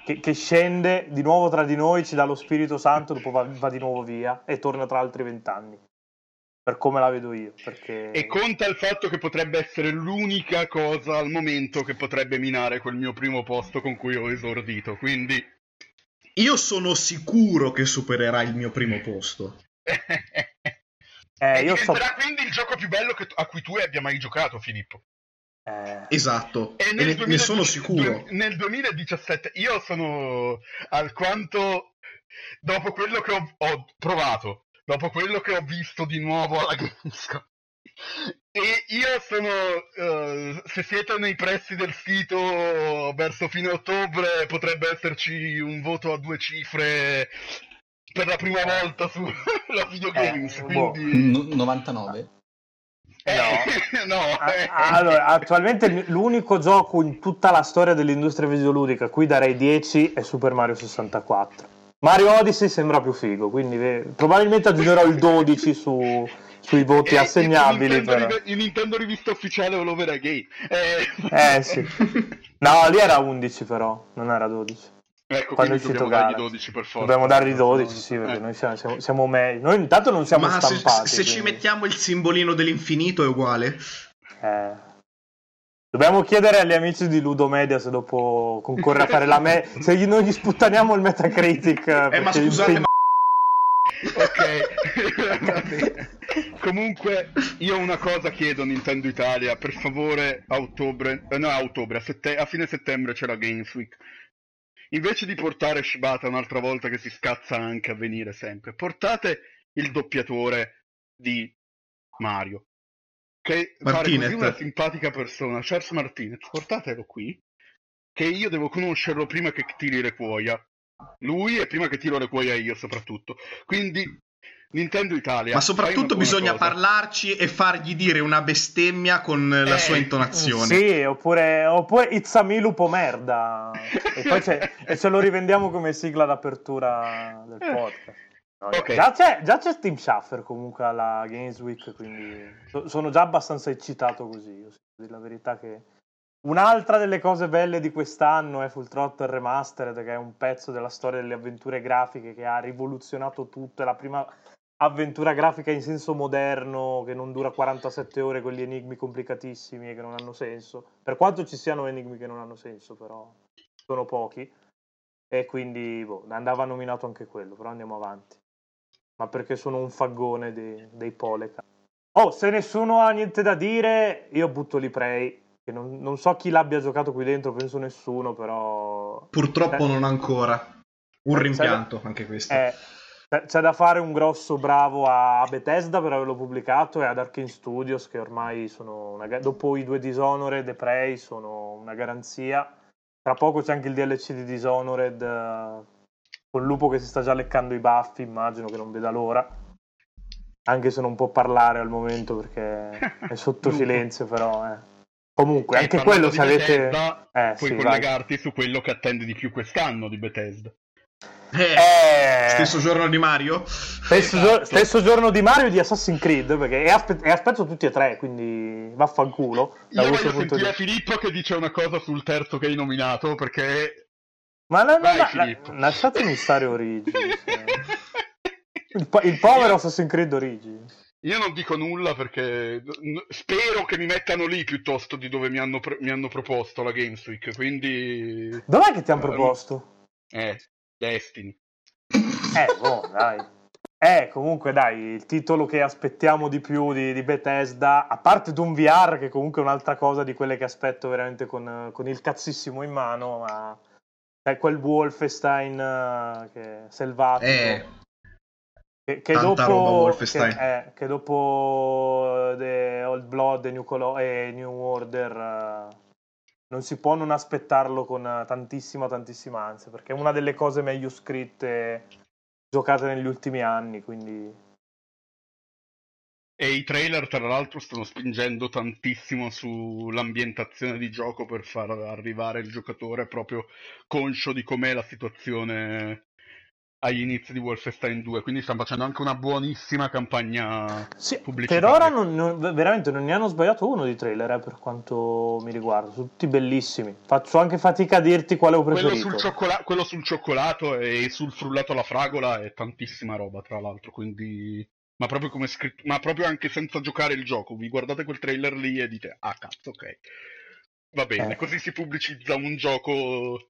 che, che scende di nuovo tra di noi, ci dà lo Spirito Santo, dopo va, va di nuovo via e torna tra altri vent'anni. Per come la vedo io, perché... E conta il fatto che potrebbe essere l'unica cosa al momento che potrebbe minare quel mio primo posto con cui ho esordito. Quindi. Io sono sicuro che supererà il mio primo posto. Eh, e io so... diventerà quindi il gioco più bello che a cui tu abbia mai giocato, Filippo. eh, Esatto, E e ne, ne sono sicuro. du- Nel 2017 io sono alquanto dopo quello che ho, ho provato, dopo quello che ho visto di nuovo alla Gamescom. E io sono, eh, se siete nei pressi del sito verso fine ottobre potrebbe esserci un voto a due cifre per la prima volta sulla videogames, Eh, boh. quindi... N- 99? Eh, no, eh. A- Allora, attualmente l'unico gioco in tutta la storia dell'industria videoludica a cui darei 10 è Super Mario 64. Mario Odyssey sembra più figo, quindi eh, probabilmente aggiungerò il 12 su- sui voti Eh, assegnabili. Il Nintendo, però. rive- il Nintendo rivista ufficiale all over gay. Eh, Eh sì. No, lì era 11 però, non era 12. Ecco, Quando è quindi uscito dobbiamo dargli Galaxy. 12 per forza. Dobbiamo dargli 12, No, sì, perché eh. noi siamo, siamo, siamo meglio. Noi intanto non siamo Ma se, stampati. se ci quindi, mettiamo il simbolino dell'infinito è uguale. eh, Dobbiamo chiedere agli amici di Ludomedia se dopo concorre a fare la me... se noi gli sputtaniamo il Metacritic. Eh, ma scusate, ma... ok. Comunque, io una cosa chiedo Nintendo Italia, per favore, a ottobre, eh, no, a ottobre, a, sette- a fine settembre c'è la Games Week. Invece di portare Shibata un'altra volta che si scazza anche a venire sempre, portate il doppiatore di Mario che pare Martinez. così una simpatica persona, Charles Martinez, portatelo qui, che io devo conoscerlo prima che tiri le cuoia. Lui e prima che tiro le cuoia io soprattutto. Quindi Nintendo Italia. Ma soprattutto bisogna cosa. parlarci e fargli dire una bestemmia con la Eh, sua intonazione. Sì, oppure, oppure It's a me lupo merda. E poi c'è- e ce lo rivendiamo come sigla d'apertura del podcast. No, Ok. già, c'è, già c'è Steam Shaffer comunque alla Games Week, quindi so- sono già abbastanza eccitato così. Io, devo dire la verità che un'altra delle cose belle di quest'anno è Full Throttle Remastered, che è un pezzo della storia delle avventure grafiche che ha rivoluzionato tutto. È la prima avventura grafica in senso moderno che non dura 47 ore con gli enigmi complicatissimi e che non hanno senso. Per quanto ci siano enigmi che non hanno senso, però sono pochi. E quindi boh, andava nominato anche quello, però andiamo avanti. Ma perché sono un faggone dei, dei Poleca. Oh, se nessuno ha niente da dire, io butto lì Prey. Che non, non so chi l'abbia giocato qui dentro, penso nessuno, però Purtroppo Eh. non ancora. Un Eh, rimpianto anche questo. Eh, c'è- da fare un grosso bravo a Bethesda per averlo pubblicato e ad Arkane Studios che ormai sono una dopo i due Dishonored e Prey sono una garanzia. Tra poco c'è anche il DLC di Dishonored eh, con Lupo che si sta già leccando i baffi, immagino che non veda l'ora. Anche se non può parlare al momento perché è sotto silenzio, però eh. Comunque, Eh, anche quello se avete Bethesda, eh, puoi sì, vai. collegarti su quello che attende di più quest'anno di Bethesda. Eh, Eh, Stesso giorno di Mario? Stesso, Esatto. stesso giorno di Mario di Assassin's Creed perché e, aspe- e aspetto tutti e tre quindi vaffanculo Io voglio punto di sentire Filippo che dice una cosa sul terzo che hai nominato perché ma no, no, Vai, no, la- Filippo. lasciatemi stare Origins il, po- il povero Assassin's Creed Origins Io non dico nulla perché spero che mi mettano lì piuttosto di dove mi hanno, pro- mi hanno proposto la Games Week, quindi... dov'è che ti hanno Eh, proposto? Eh, Destiny. eh boh dai eh comunque dai il titolo che aspettiamo di più di, di Bethesda a parte Doom VR che comunque è un'altra cosa di quelle che aspetto veramente con, con il cazzissimo in mano ma è quel Wolfenstein eh, che è selvatico Eh, Che, che Tanta dopo, roba Wolfenstein. Che, eh, che dopo eh, The Old Blood e New, Colo- e New Order eh, non si può non aspettarlo con eh, tantissima, tantissima ansia, perché è una delle cose meglio scritte giocate negli ultimi anni, quindi E i trailer, tra l'altro, stanno spingendo tantissimo sull'ambientazione di gioco per far arrivare il giocatore proprio conscio di com'è la situazione agli inizi di Wolfenstein 2. Quindi stanno facendo anche una buonissima campagna Sì, per pubblicitaria. ora non, non- veramente non ne hanno sbagliato uno di trailer eh, per quanto mi riguarda, tutti bellissimi. Faccio anche fatica a dirti quale ho Quello preferito. sul, cioccolato, quello sul cioccolato e sul frullato alla fragola è tantissima roba, tra l'altro, quindi... Ma proprio come scritto, ma proprio anche senza giocare il gioco, vi guardate quel trailer lì e dite, ah cazzo, ok. Va bene, Eh. così si pubblicizza un gioco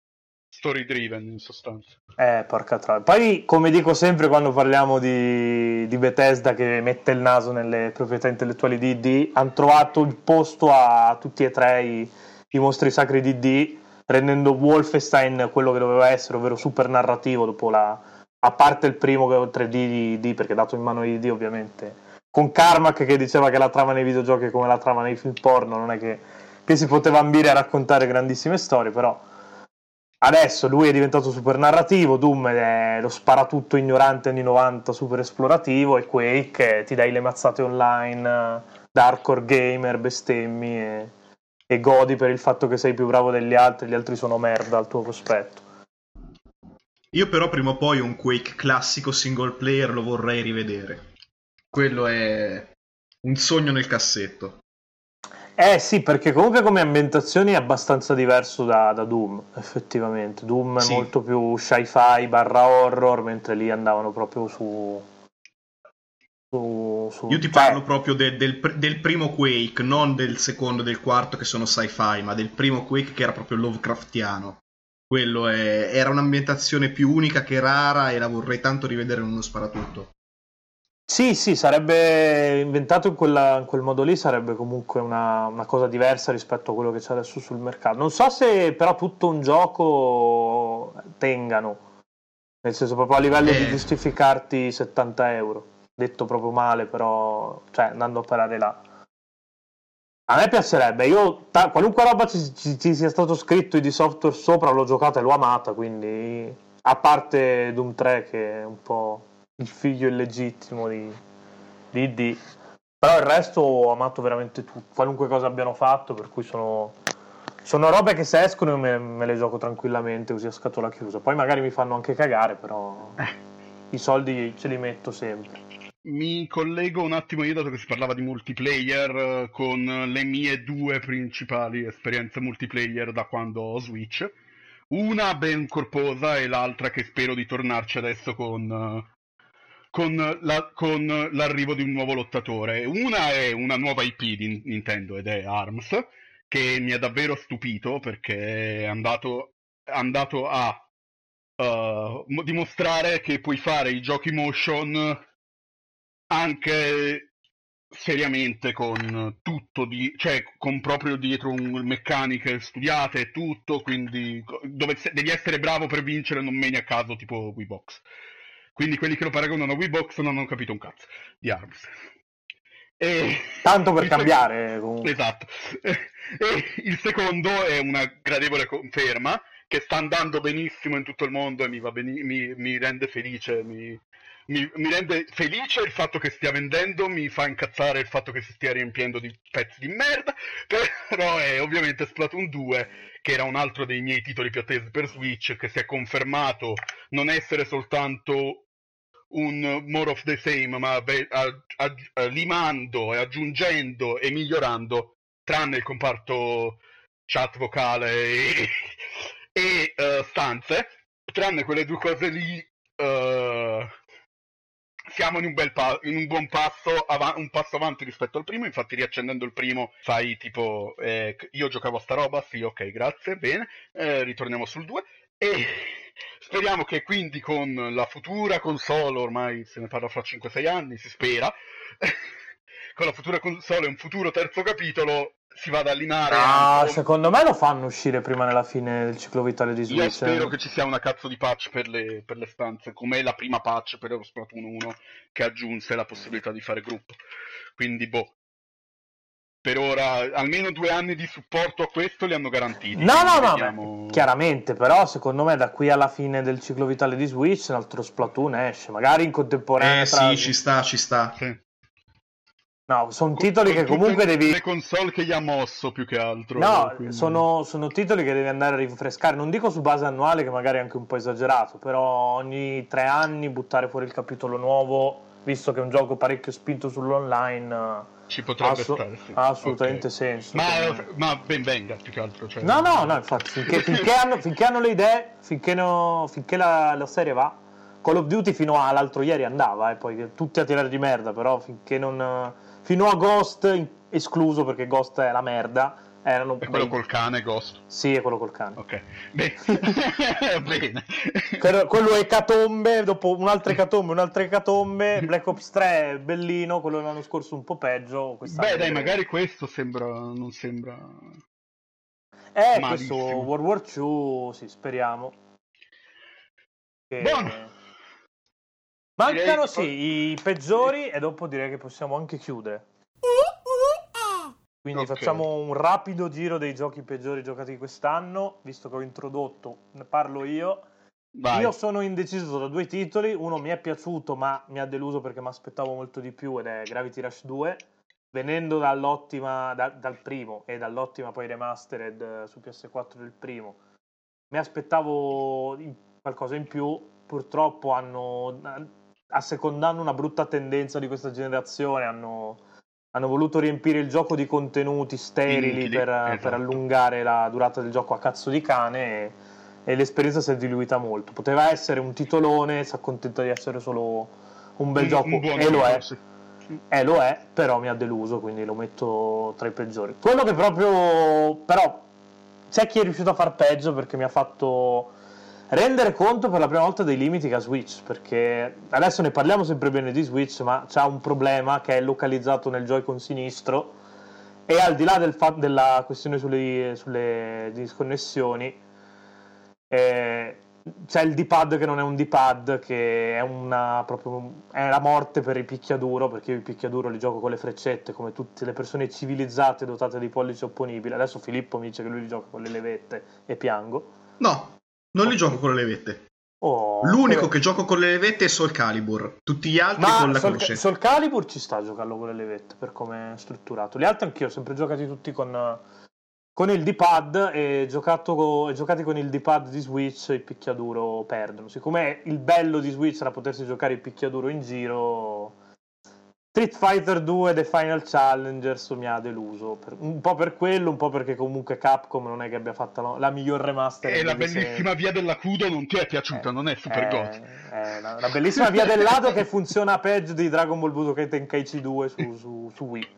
story driven in sostanza. Eh, porca troia. Poi, come dico sempre quando parliamo di, di Bethesda che mette il naso nelle proprietà intellettuali di D, hanno trovato il posto a tutti e tre i, i mostri sacri di D, rendendo Wolfenstein quello che doveva essere, ovvero super narrativo dopo la... A parte il primo che è 3D di D, perché è dato in mano di D ovviamente. Con Carmack che diceva che la trama nei videogiochi è come la trama nei film porno, non è che, che si poteva ambire a raccontare grandissime storie, però Adesso lui è diventato super narrativo, Doom è lo sparatutto ignorante anni 90 super esplorativo e Quake eh, ti dai le mazzate online eh, da hardcore gamer, bestemmi e, e godi per il fatto che sei più bravo degli altri, gli altri sono merda al tuo cospetto. Io però prima o poi un Quake classico single player lo vorrei rivedere. Quello è un sogno nel cassetto. Eh sì, perché comunque come ambientazioni è abbastanza diverso da, da Doom, effettivamente. Doom è Sì. molto più sci-fi barra horror, mentre lì andavano proprio su, su, su... Io ti cioè, parlo proprio de- del, del primo Quake, non del secondo e del quarto che sono sci-fi, ma del primo Quake che era proprio Lovecraftiano. Quello è- era un'ambientazione più unica che rara e la vorrei tanto rivedere in uno sparatutto. Sì, sì, sarebbe inventato in, quella- in quel modo lì, sarebbe comunque una, una cosa diversa rispetto a quello che c'è adesso sul mercato. Non so se però tutto un gioco tengano, nel senso proprio a livello di Eh. giustificarti 70 euro. Detto proprio male, però, cioè andando a parare là. A me piacerebbe, io ta- qualunque roba ci, ci- ci sia stato scritto di software sopra l'ho giocata e l'ho amata, quindi a parte Doom 3 che è un po' il figlio illegittimo di, di ID, però il resto ho amato veramente tutto, qualunque cosa abbiano fatto, per cui sono, sono robe che se escono me, me le gioco tranquillamente così a scatola chiusa. Poi magari mi fanno anche cagare, però i soldi ce li metto sempre. Mi collego un attimo io, dato che si parlava di multiplayer, con le mie due principali esperienze multiplayer da quando ho Switch. Una ben corposa e l'altra che spero di tornarci adesso con, con, la- con l'arrivo di un nuovo lottatore. Una è una nuova IP di Nintendo ed è ARMS, che mi ha davvero stupito perché è andato, è andato a mo- dimostrare che puoi fare i giochi motion anche seriamente con tutto di, cioè con proprio dietro un meccaniche studiate e tutto, quindi dove devi essere bravo per vincere, non meni a caso tipo Wii Box. Quindi quelli che lo paragonano a Wii Box non hanno capito un cazzo di ARMS. E... Tanto per cambiare, comunque. Esatto. E il secondo è una gradevole conferma che sta andando benissimo in tutto il mondo e mi, va beni- mi, mi rende felice. Mi, mi- mi rende felice il fatto che stia vendendo, mi fa incazzare il fatto che si stia riempiendo di pezzi di merda. Però è ovviamente Splatoon 2, che era un altro dei miei titoli più attesi per Switch, che si è confermato non essere soltanto un more of the same, ma beh, a- a- limando e aggiungendo e migliorando, tranne il comparto chat vocale e, e, eh, stanze, tranne quelle due cose lì, eh, siamo in un, bel pa- in un buon passo, ava- un passo avanti rispetto al primo, infatti riaccendendo il primo fai tipo, eh, io giocavo a sta roba, sì ok grazie, bene, eh, ritorniamo sul 2 e speriamo che quindi con la futura console, ormai se ne parla fra 5-6 anni, si spera, con la futura console e un futuro terzo capitolo si vada a limare Ah, anche- secondo me lo fanno uscire prima della fine del ciclo vitale di Switch. io spero eh. che ci sia una cazzo di patch per le, per le stanze, come la prima patch per lo Splatoon 1 che aggiunse la possibilità di fare gruppo. Quindi, boh. Per ora, almeno due anni di supporto a questo li hanno garantiti. No, no, no, vediamo- chiaramente, però secondo me da qui alla fine del ciclo vitale di Switch un altro Splatoon esce, magari in contemporanea. Eh tra- sì, ci sta, ci sta. Sì. No, sono titoli con che comunque devi... Le console che gli ha mosso più che altro. No, quindi- sono, sono titoli che devi andare a rinfrescare, non dico su base annuale che magari è anche un po' esagerato, però ogni tre anni buttare fuori il capitolo nuovo, visto che è un gioco parecchio spinto sull'online, eh, Ci ha, potrebbe assu- stare, sì. ha assolutamente Ok. senso. Ma, Come- ma ben venga, più che altro. Cioè... No, no, no, infatti, finché, finché hanno, finché hanno le idee, finché, no- finché la, la serie va, Call of Duty fino all'altro ieri andava, e poi tutti a tirare di merda, però finché non... Fino a Ghost, escluso perché Ghost è la merda, erano... È quello dei- col cane, Ghost. Sì, è quello col cane. Ok. Beh. Bene. Quello, quello è Ecatombe, dopo un'altra Ecatombe, un'altra Ecatombe, Black Ops 3 è bellino, quello dell'anno scorso un po' peggio. Beh, dai, vedremo. magari questo sembra. Non sembra. Eh, malissimo. questo World War 2, sì, speriamo. Che- Buono. Mancano, Direi- sì, i peggiori e dopo direi che possiamo anche chiudere. Quindi Ok. facciamo un rapido giro dei giochi peggiori giocati quest'anno, visto che ho introdotto, ne parlo io. Vai. Io sono indeciso da due titoli, uno mi è piaciuto ma mi ha deluso perché mi aspettavo molto di più ed è Gravity Rush 2, venendo dall'ottima, da- dal primo e dall'ottima poi remastered eh, su PS4 del primo. Mi aspettavo qualcosa in più, purtroppo hanno, assecondando una brutta tendenza di questa generazione, hanno, hanno voluto riempire il gioco di contenuti sterili per, esatto. per allungare la durata del gioco a cazzo di cane e, e l'esperienza si è diluita molto. Poteva essere un titolone, si accontenta di essere solo un bel Un- gioco un e lo è. Eh, lo è, però mi ha deluso, quindi lo metto tra i peggiori. Quello che proprio... però c'è chi è riuscito a far peggio perché mi ha fatto rendere conto per la prima volta dei limiti che ha Switch, perché adesso ne parliamo sempre bene di Switch, ma c'ha un problema che è localizzato nel Joy-Con sinistro e al di là del fa- della questione sulle, sulle disconnessioni, eh, c'è il D-pad che non è un D-pad, che è, una, proprio, è la morte per il picchiaduro, perché io il picchiaduro li gioco con le freccette, come tutte le persone civilizzate dotate di pollice opponibile. Adesso Filippo mi dice che lui li gioca con le levette e piango. No, non li gioco con le levette. Oh, L'unico però- che gioco con le levette è Soul Calibur. Tutti gli altri Ma con la Soul, crocetta. Soul Calibur ci sta a giocarlo con le levette per come è strutturato. Gli altri anch'io ho sempre giocati tutti con, con il D-pad e giocato, e giocati con il D-pad di Switch il picchiaduro perdono. Siccome il bello di Switch era potersi giocare il picchiaduro in giro, Street Fighter 2 The Final Challengers mi ha deluso. Per- un po' per quello, un po' perché comunque Capcom non è che abbia fatto la, la miglior remaster. E la di sempre. bellissima via della Cudo non ti è piaciuta, non è super Eh, god. eh, la, la bellissima via del lato che funziona peggio di Dragon Ball Budokai Tenkaichi 2 su, su, su Wii.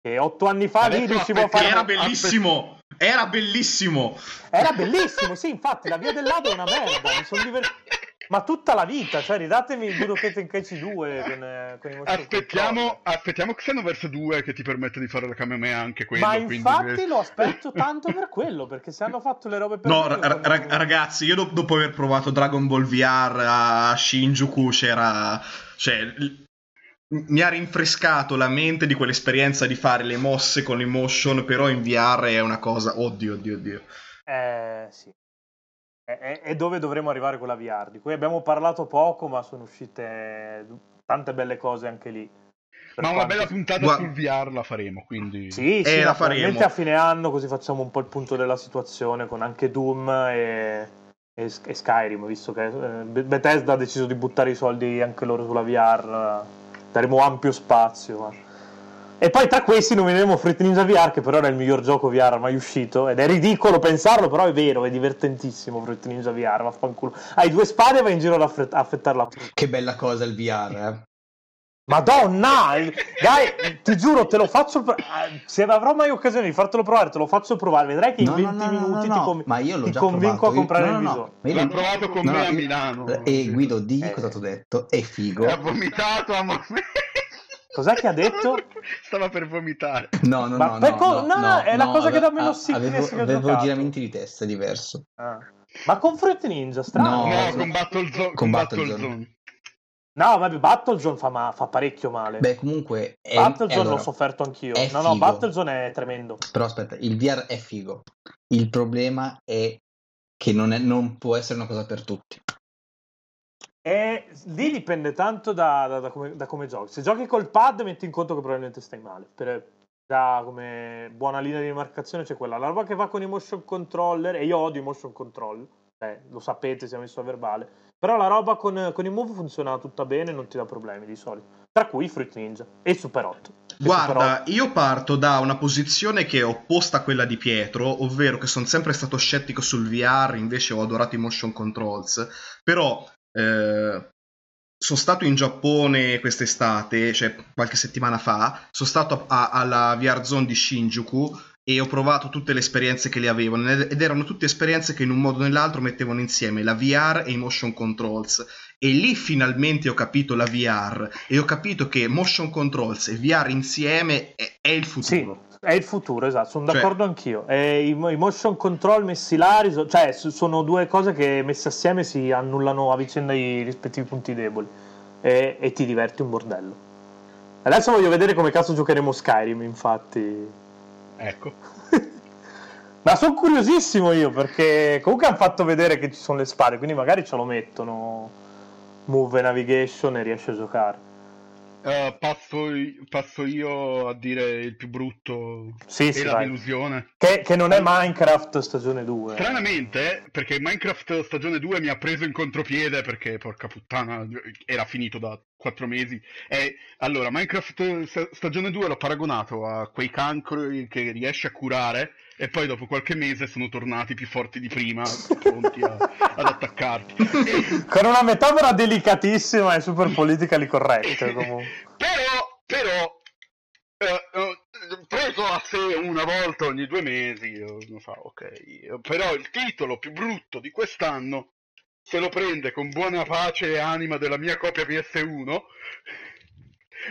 E otto anni fa lì riuscivo a fare... Era bellissimo! Era bellissimo! Era bellissimo, sì, infatti, la via del lato è una merda. Mi sono divertito. Ma tutta la vita, cioè ridatemi il Budokai Tenkaichi 2 con, eh, con i motion Aspettiamo, aspettiamo Xenoverse 2 che ti permette di fare la Kamehameha anche quello. Ma quindi- infatti lo aspetto tanto per quello, perché se hanno fatto le robe per No, quello, ra- ra- ragazzi, io do- dopo aver provato Dragon Ball VR a Shinjuku, c'era. Cioè, l- mi ha rinfrescato la mente di quell'esperienza di fare le mosse con l'emotion, però in VR è una cosa. Oddio, oddio, oddio. Eh, sì. È dove dovremo arrivare con la VR, di cui abbiamo parlato poco, ma sono uscite tante belle cose anche lì. Per Ma una bella puntata Gua- sul VR la faremo, quindi... Sì, Eh, sì, la faremo. a fine anno, così facciamo un po' il punto della situazione con anche Doom e, e- e Skyrim, visto che eh, Be- Bethesda ha deciso di buttare i soldi anche loro sulla VR, eh, daremo ampio spazio. ma- E poi tra questi nomineremo Fruit Ninja VR, che però era il miglior gioco VR mai uscito, ed è ridicolo pensarlo, però è vero, è divertentissimo Fruit Ninja VR, vaffanculo. Hai due spade e vai in giro ad affret- a affettare la Che bella cosa il VR, eh. Madonna, dai, ti giuro, te lo faccio. pro- eh, Se avrò mai occasione di fartelo provare, te lo faccio provare. Vedrai che in No, 20 no, no, minuti no, ti, conv- ma io l'ho ti già convinco provato. a comprare il ma io l'ho- provato con no, me a Milano. E Guido, digli Eh. cosa ti ho detto. È figo. Ha vomitato a mo- Cos'è che ha detto? Stava per vomitare. No, no, Ma no, per no, co- no, no, è la cosa che dà meno sickness avevo, che ho avevo giramenti di testa, è diverso. Ah. Ma con Fruit Ninja, strano. No, No, sì. con Battlezone. Con Battlezone. No, vabbè, Battlezone fa, ma- fa parecchio male. Beh, comunque... È, Battlezone allora, l'ho sofferto anch'io. No, no. Battlezone è tremendo. Però aspetta, il VR è figo. Il problema è che non, è- non può essere una cosa per tutti. E lì dipende tanto da, da- da come, da come giochi. Se giochi col pad, metti in conto che probabilmente stai male. Per, già come buona linea di demarcazione c'è quella. La roba che va con i motion controller, e io odio i motion controller, eh, lo sapete, si è messo a verbale. Però la roba con, con i move funziona tutta bene, non ti dà problemi di solito. Tra cui Fruit Ninja e Super 8. E Super Guarda, 8. io parto da una posizione che è opposta a quella di Pietro, ovvero che sono sempre stato scettico sul VR, invece ho adorato i motion controls. Però eh, sono stato in Giappone quest'estate, cioè qualche settimana fa, sono stato a- alla VR Zone di Shinjuku e ho provato tutte le esperienze che le avevano ed erano tutte esperienze che in un modo o nell'altro mettevano insieme la VR e i motion controls. E lì finalmente ho capito la VR e ho capito che motion controls e VR insieme è, è il futuro. È il futuro, esatto, sono Cioè- d'accordo anch'io. E i, mo- i motion control messi là, cioè sono due cose che messe assieme si annullano a vicenda i rispettivi punti deboli e, e ti diverti un bordello. Adesso voglio vedere come cazzo giocheremo Skyrim, infatti. Ecco. Ma sono curiosissimo io perché comunque hanno fatto vedere che ci sono le spade, quindi magari ce lo mettono move navigation e riesci a giocare. Eh, passo, passo io a dire il più brutto Sì, e sì, la vai. delusione. Che, che non è Minecraft stagione 2. Stranamente, perché Minecraft stagione 2 mi ha preso in contropiede perché, porca puttana, era finito da quattro mesi. E allora, Minecraft sta- stagione 2 l'ho paragonato a quei cancri che riesci a curare e poi dopo qualche mese sono tornati più forti di prima, pronti a, ad attaccarti. Con una metafora delicatissima e super politica lì corretta però, però, eh, eh, preso a sé una volta ogni due mesi, io, non so, ok. Però il titolo più brutto di quest'anno se lo prende con buona pace e anima della mia copia PS1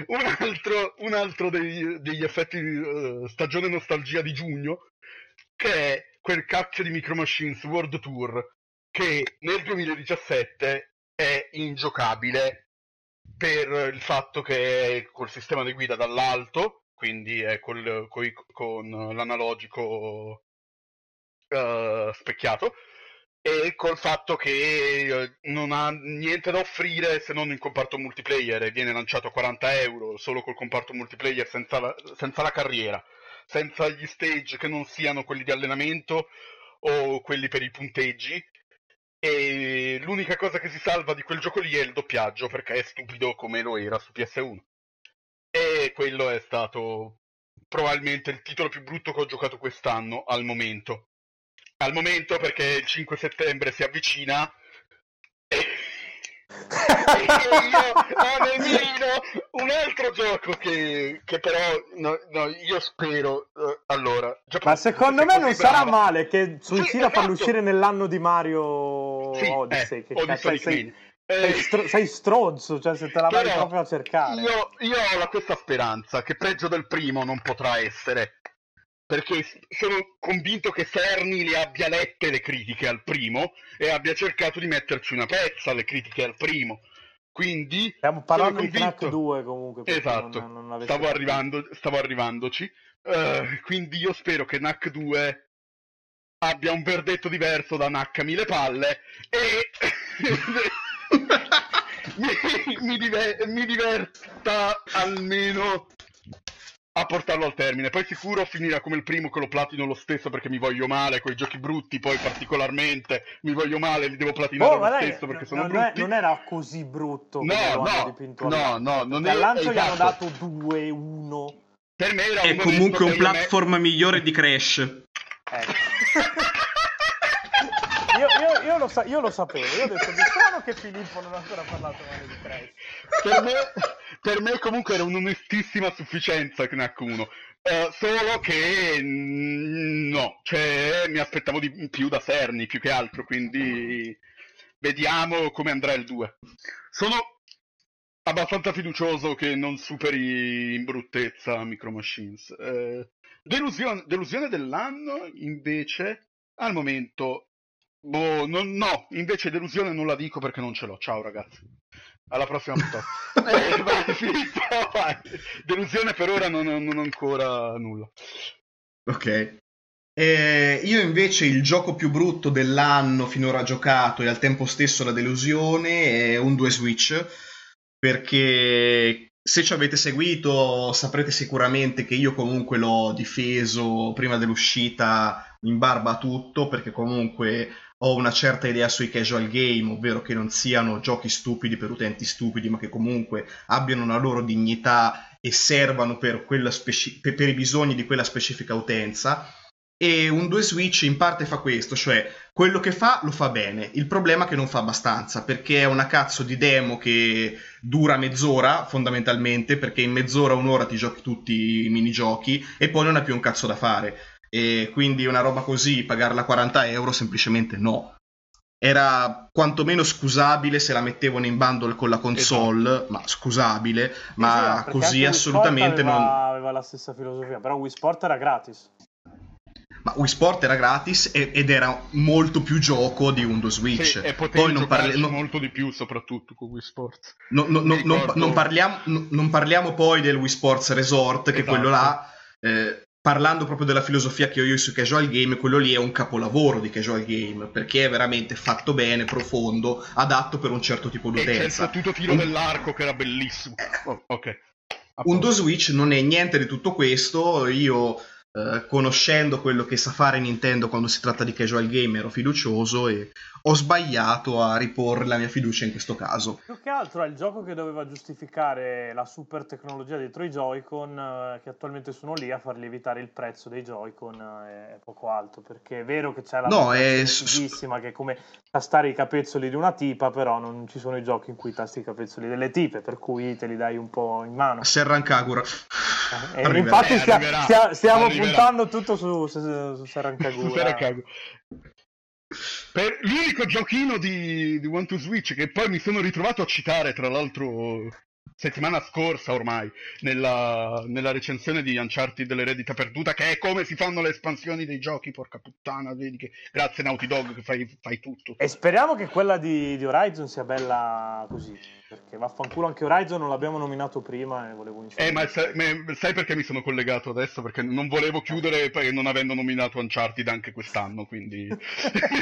un altro, un altro degli, degli effetti uh, stagione nostalgia di giugno che è quel cazzo di Micro Machines World Tour, che nel 2017 è ingiocabile per il fatto che è col sistema di guida dall'alto, quindi è col, coi, con l'analogico uh, specchiato, e col fatto che eh, non ha niente da offrire se non il comparto multiplayer. E viene lanciato a 40 euro solo col comparto multiplayer senza la, senza la carriera, senza gli stage che non siano quelli di allenamento o quelli per i punteggi. E l'unica cosa che si salva di quel gioco lì è il doppiaggio perché è stupido come lo era su PS1. E quello è stato probabilmente il titolo più brutto che ho giocato quest'anno al momento al momento perché il 5 settembre si avvicina io mirino un altro gioco che, che però no, no, io spero uh, allora ma secondo me non sarà male che Suicida sì, esatto. farlo uscire nell'anno di Mario sì, Odyssey eh, che Odyssey sei, sei, stro- sei, stronzo, cioè se te la vai proprio a cercare. Io, io ho questa speranza che peggio del primo non potrà essere perché sono convinto che Cerny le abbia lette le critiche al primo e abbia cercato di metterci una pezza alle critiche al primo. Quindi stiamo parlando di Knack 2 comunque. Esatto, non, non stavo, arrivando, stavo, arrivandoci. Uh, quindi io spero che Knack 2 abbia un verdetto diverso da Knack mille palle e mi, mi, diver- mi diverta almeno a portarlo al termine. Poi sicuro finirà come il primo che lo platino lo stesso perché mi voglio male, con i giochi brutti poi particolarmente mi voglio male, li devo platinare oh, lo dai, stesso perché sono non brutti. È, non era così brutto no, no, no, no, non Dal lancio esatto. gli hanno dato 2, 1. Per me era è comunque un platform me... migliore di Crash. Ecco. io, lo sa- io, lo sapevo, io ho detto di strano che Filippo non ha ancora parlato male di Crash. Per me per me comunque era un'onestissima sufficienza Knack 1. Uh, solo che mm, no, cioè mi aspettavo di più da Serni più che altro, quindi vediamo come andrà il 2. Sono abbastanza fiducioso che non superi in bruttezza Micro Machines. Uh, delusione, delusione dell'anno invece al momento Boh, non, no, invece delusione non la dico perché non ce l'ho. Ciao ragazzi. Alla prossima puntata. eh, vai, Filippo, vai. Delusione per ora non, non ancora nulla. Ok. Eh, io invece il gioco più brutto dell'anno finora giocato e al tempo stesso la delusione è un 2 Switch perché se ci avete seguito saprete sicuramente che io comunque l'ho difeso prima dell'uscita in barba a tutto perché comunque ho una certa idea sui casual game, ovvero che non siano giochi stupidi per utenti stupidi, ma che comunque abbiano una loro dignità e servano per, speci- per i bisogni di quella specifica utenza. E un 2 Switch in parte fa questo, cioè quello che fa lo fa bene, il problema è che non fa abbastanza, perché è una cazzo di demo che dura mezz'ora fondamentalmente, perché in mezz'ora, un'ora ti giochi tutti i minigiochi e poi non hai più un cazzo da fare e quindi una roba così, pagarla 40 euro, semplicemente no. Era quantomeno scusabile se la mettevano in bundle con la console, esatto. ma scusabile, ma sì, così assolutamente aveva, non... aveva la stessa filosofia, però Wii Sport era gratis. Ma Wii Sport era gratis ed era molto più gioco di un Switch. Sì, e Poi non parliamo molto di più, soprattutto con Wii Sports. No, no, no, ricordo... non, parliamo, non, parliamo, poi del Wii Sports Resort, che esatto. quello là eh, parlando proprio della filosofia che ho io su casual game, quello lì è un capolavoro di casual game, perché è veramente fatto bene, profondo, adatto per un certo tipo di utenza. E c'è il fottuto tiro un... dell'arco che era bellissimo. Eh, oh, ok. Un Do Switch non è niente di tutto questo, io eh, conoscendo quello che sa fare Nintendo quando si tratta di casual game ero fiducioso e ho sbagliato a riporre la mia fiducia in questo caso. Più che altro è il gioco che doveva giustificare la super tecnologia dietro i Joy-Con, eh, che attualmente sono lì a far lievitare il prezzo dei Joy-Con, eh, è poco alto, perché è vero che c'è la No, è fighissima che è come tastare i capezzoli di una tipa, però non ci sono i giochi in cui tasti i capezzoli delle tipe, per cui te li dai un po' in mano. Serran Kagura. Eh, Arriverà. infatti Eh, arriverà, stia- stiamo arriverà. puntando tutto su, su, su. Su Kago. Per l'unico giochino di, di One to Switch che poi mi sono ritrovato a citare, tra l'altro settimana scorsa ormai, nella, nella recensione di Uncharted dell'eredità perduta, che è come si fanno le espansioni dei giochi, porca puttana, vedi che grazie Naughty Dog che fai, fai tutto. E speriamo che quella di, di Horizon sia bella così, perché vaffanculo anche Horizon non l'abbiamo nominato prima e volevo iniziare. Eh, ma sai, me- sai perché mi sono collegato adesso? Perché non volevo chiudere non avendo nominato Uncharted anche quest'anno, quindi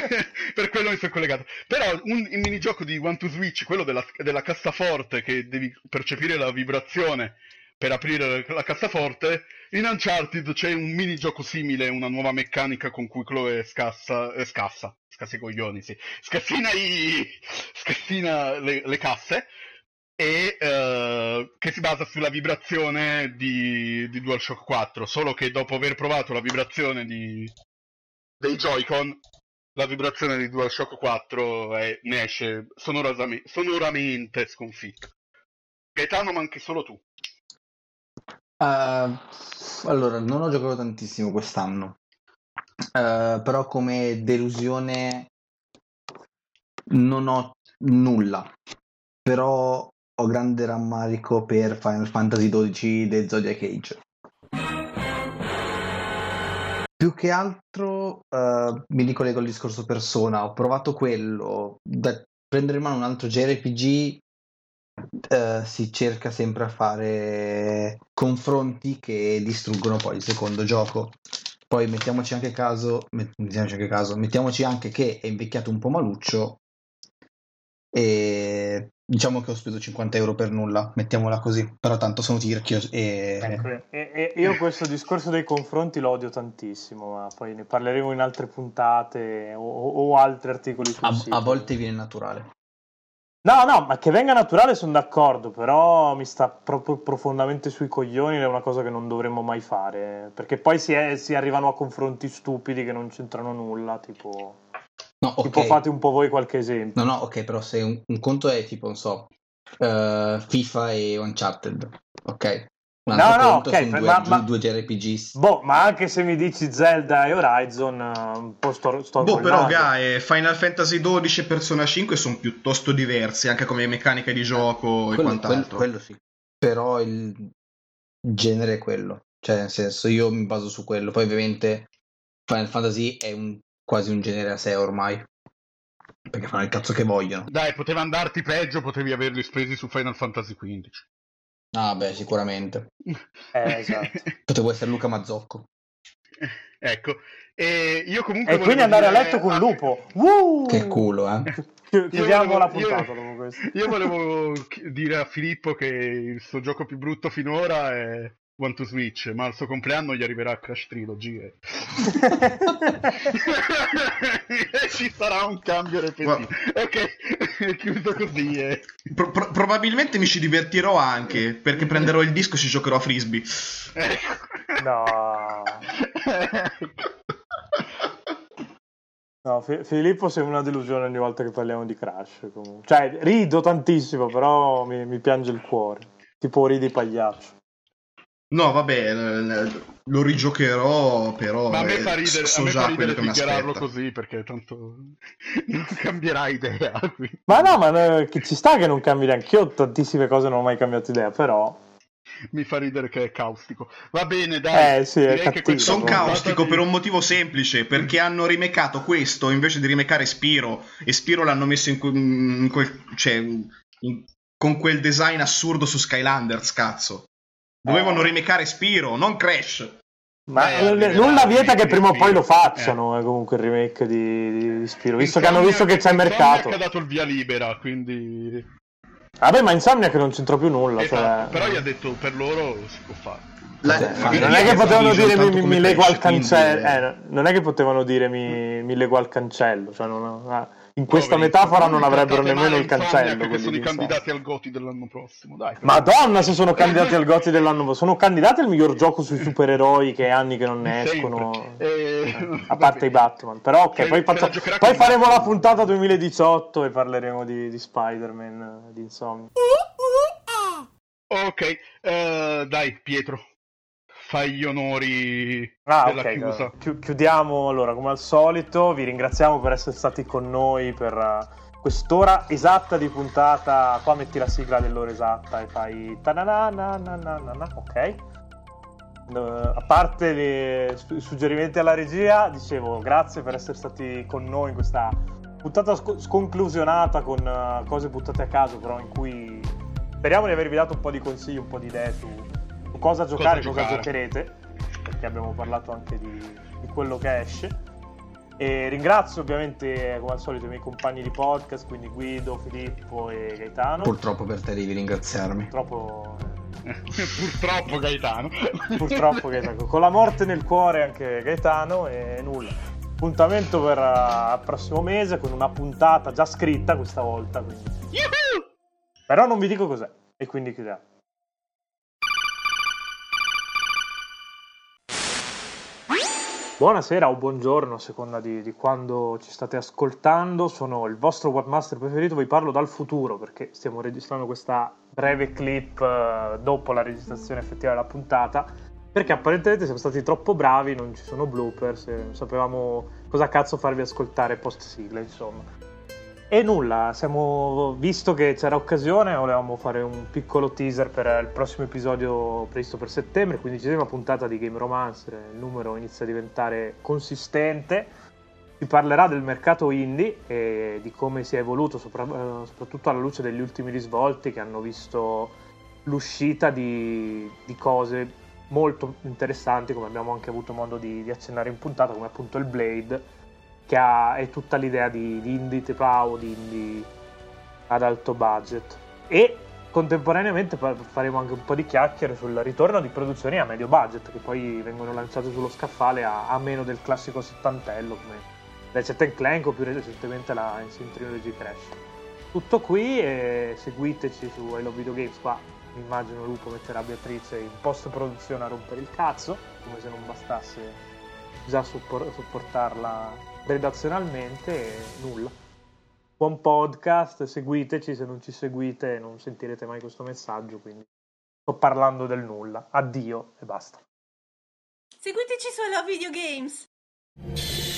per quello mi sono collegato. Però un, il minigioco di One to Switch, quello della, della cassaforte che devi percepire la vibrazione per aprire la cassaforte, in Uncharted c'è un minigioco simile, una nuova meccanica con cui Chloe scassa, eh, scassa, scassa i coglioni, sì, scassina, i, scassina le, le casse e eh, che si basa sulla vibrazione di, di DualShock 4, solo che dopo aver provato la vibrazione di, dei Joy-Con, la vibrazione di DualShock 4 è- ne esce sonoramente sconfitta. Gaetano, ma anche solo tu. Uh, allora, non ho giocato tantissimo quest'anno, Uh, però come delusione non ho nulla, però ho grande rammarico per Final Fantasy XII The Zodiac Age. Più che altro uh, mi ricollego al discorso persona, ho provato quello, da prendere in mano un altro JRPG eh, si cerca sempre a fare confronti che distruggono poi il secondo gioco. Poi mettiamoci anche caso, met- mettiamoci anche caso, mettiamoci anche che è invecchiato un po' maluccio e diciamo che ho speso 50 euro per nulla, mettiamola così, però tanto sono tirchio e... Ecco, e, e io questo discorso dei confronti lo odio tantissimo, ma poi ne parleremo in altre puntate o, o altri articoli A, a volte viene naturale. No, no, ma che venga naturale sono d'accordo, però mi sta proprio profondamente sui coglioni, è una cosa che non dovremmo mai fare, perché poi si, è- si arrivano a confronti stupidi che non c'entrano nulla, tipo... No, ok. Tipo fate un po' voi qualche esempio. No, no, ok, però se un, un conto è tipo, non so, eh, FIFA e Uncharted, ok? Un No, altro no, conto ok, due, ma- ma- due JRPGs. Boh, ma anche se mi dici Zelda e Horizon, eh, un po' sto, sto Boh, però. Gae, Final Fantasy XII e Persona 5 sono piuttosto diversi, anche come meccanica di gioco e Quello, quant'altro. quello- quello sì. Però il genere è quello. Cioè, nel senso, io mi baso su quello. Poi, ovviamente, Final Fantasy è un- quasi un genere a sé ormai. Perché fanno il cazzo che vogliono. Dai, poteva andarti peggio, potevi averli spesi su Final Fantasy XV. Ah, beh, sicuramente. Eh, esatto. Potevo essere Luca Mazzocco. ecco, e io comunque... E quindi andare a dire- letto con ah, lupo. Uh! Che culo, eh. Chi- Chiudiamo volevo- la io- puntata dopo questo. Io volevo dire a Filippo che il suo gioco più brutto finora è One to Switch, ma al suo compleanno gli arriverà Crash Trilogy e... e ci sarà un cambio repentino. Ok, chiuso così. E... Pro- pro- probabilmente mi ci divertirò anche, perché prenderò il disco e ci giocherò a frisbee. Ecco. No. No, Fi- Filippo sei una delusione ogni volta che parliamo di Crash. Comunque. Cioè, rido tantissimo, però mi, mi piange il cuore. Tipo ridi pagliaccio. No, vabbè, eh, lo rigiocherò, però Ma a me fa ridere, a so me già fa ridere aspetta. così perché tanto non cambierà idea. quindi. Ma no, ma eh, che ci sta che non cambi neanche io. Tantissime cose non ho mai cambiato idea, però. Mi fa ridere che è caustico. Va bene, dai. Eh, sì, Sono caustico di- per un motivo semplice, perché hanno rimecato questo invece di rimecare Spiro, e Spiro l'hanno messo in, que- in quel, cioè, in- con quel design assurdo su Skylanders, cazzo. Dovevano Eh. rimecare Spiro, non Crash. Ma eh, arriverà nulla il vieta che remake prima o poi lo facciano. eh, comunque il remake di, di Spiro. Visto che hanno Insomniac- visto che c'è Insomniac mercato. ha dato il via libera, quindi... Vabbè, ma Insomnia che non c'entra più nulla. Esatto, cioè- Però gli ha detto per loro si può fare. La- Cioè, magari non è che potevano dire mi, mi, al cancello. eh. eh, non è che potevano dire mi, mi al cancello. Cioè non- ah, in questa Poveri, metafora non avrebbero nemmeno il cancello. Che quelli sono i candidati al Goti dell'anno prossimo, dai. Madonna, se sono candidati al Goti dell'anno prossimo. Sono candidati al miglior gioco sui supereroi che è anni che non ne escono. Eh, A parte i Batman, però ok, Se- poi, giocherà poi faremo la puntata 2018 e parleremo di, di Spider-Man, eh, di Insomnia. Ok, eh, dai Pietro, fai gli onori Ah, della ok, chiusa. chi- chiudiamo allora come al solito. Vi ringraziamo per essere stati con noi per eh, quest'ora esatta di puntata. Qua metti la sigla dell'ora esatta e fai tananana, ok. A parte le- i suggerimenti alla regia, dicevo grazie per essere stati con noi in questa puntata sco- sconclusionata con eh, cose buttate a caso, però in cui speriamo di avervi dato un po' di consigli, un po' di idee su cosa giocare, cosa, giocare. giocherete, perché abbiamo parlato anche di, di quello che esce. E ringrazio ovviamente come al solito i miei compagni di podcast, quindi Guido, Filippo e Gaetano. Purtroppo per te devi ringraziarmi. Purtroppo, Purtroppo Gaetano. purtroppo Gaetano. con la morte nel cuore anche Gaetano e nulla. Appuntamento per eh, il prossimo mese con una puntata già scritta questa volta. Però non vi dico cos'è e quindi chiudiamo. Buonasera o buongiorno a seconda di, di quando ci state ascoltando. Sono il vostro webmaster preferito. Vi parlo dal futuro perché stiamo registrando questa breve clip eh, dopo la registrazione effettiva della puntata. Perché apparentemente siamo stati troppo bravi, non ci sono bloopers, non sapevamo cosa cazzo farvi ascoltare post sigla, insomma. E nulla, siamo, visto che c'era occasione, volevamo fare un piccolo teaser per il prossimo episodio previsto per settembre, quindicesima puntata di Game Romancer, il numero inizia a diventare consistente. Si parlerà del mercato indie e di come si è evoluto, sopra- eh, soprattutto alla luce degli ultimi risvolti che hanno visto l'uscita di, di cose molto interessanti, come abbiamo anche avuto modo di, di accennare in puntata, come appunto il Blade, che ha, è tutta l'idea di, di indie AAA di indie ad alto budget. E contemporaneamente fa- faremo anche un po' di chiacchiere sul ritorno di produzioni a medio budget, che poi vengono lanciate sullo scaffale a, a meno del classico settantello, come Ratchet Clank o più recentemente la Insane Trilogy Crash. Tutto qui e seguiteci su I Love Video Games qua. Immagino Lupo metterà Beatrice in post produzione a rompere il cazzo, come se non bastasse già suppor- redazionalmente nulla. Buon podcast, seguiteci, se non ci seguite non sentirete mai questo messaggio, quindi sto parlando del nulla. Addio e basta. Seguiteci su I Love Video Games.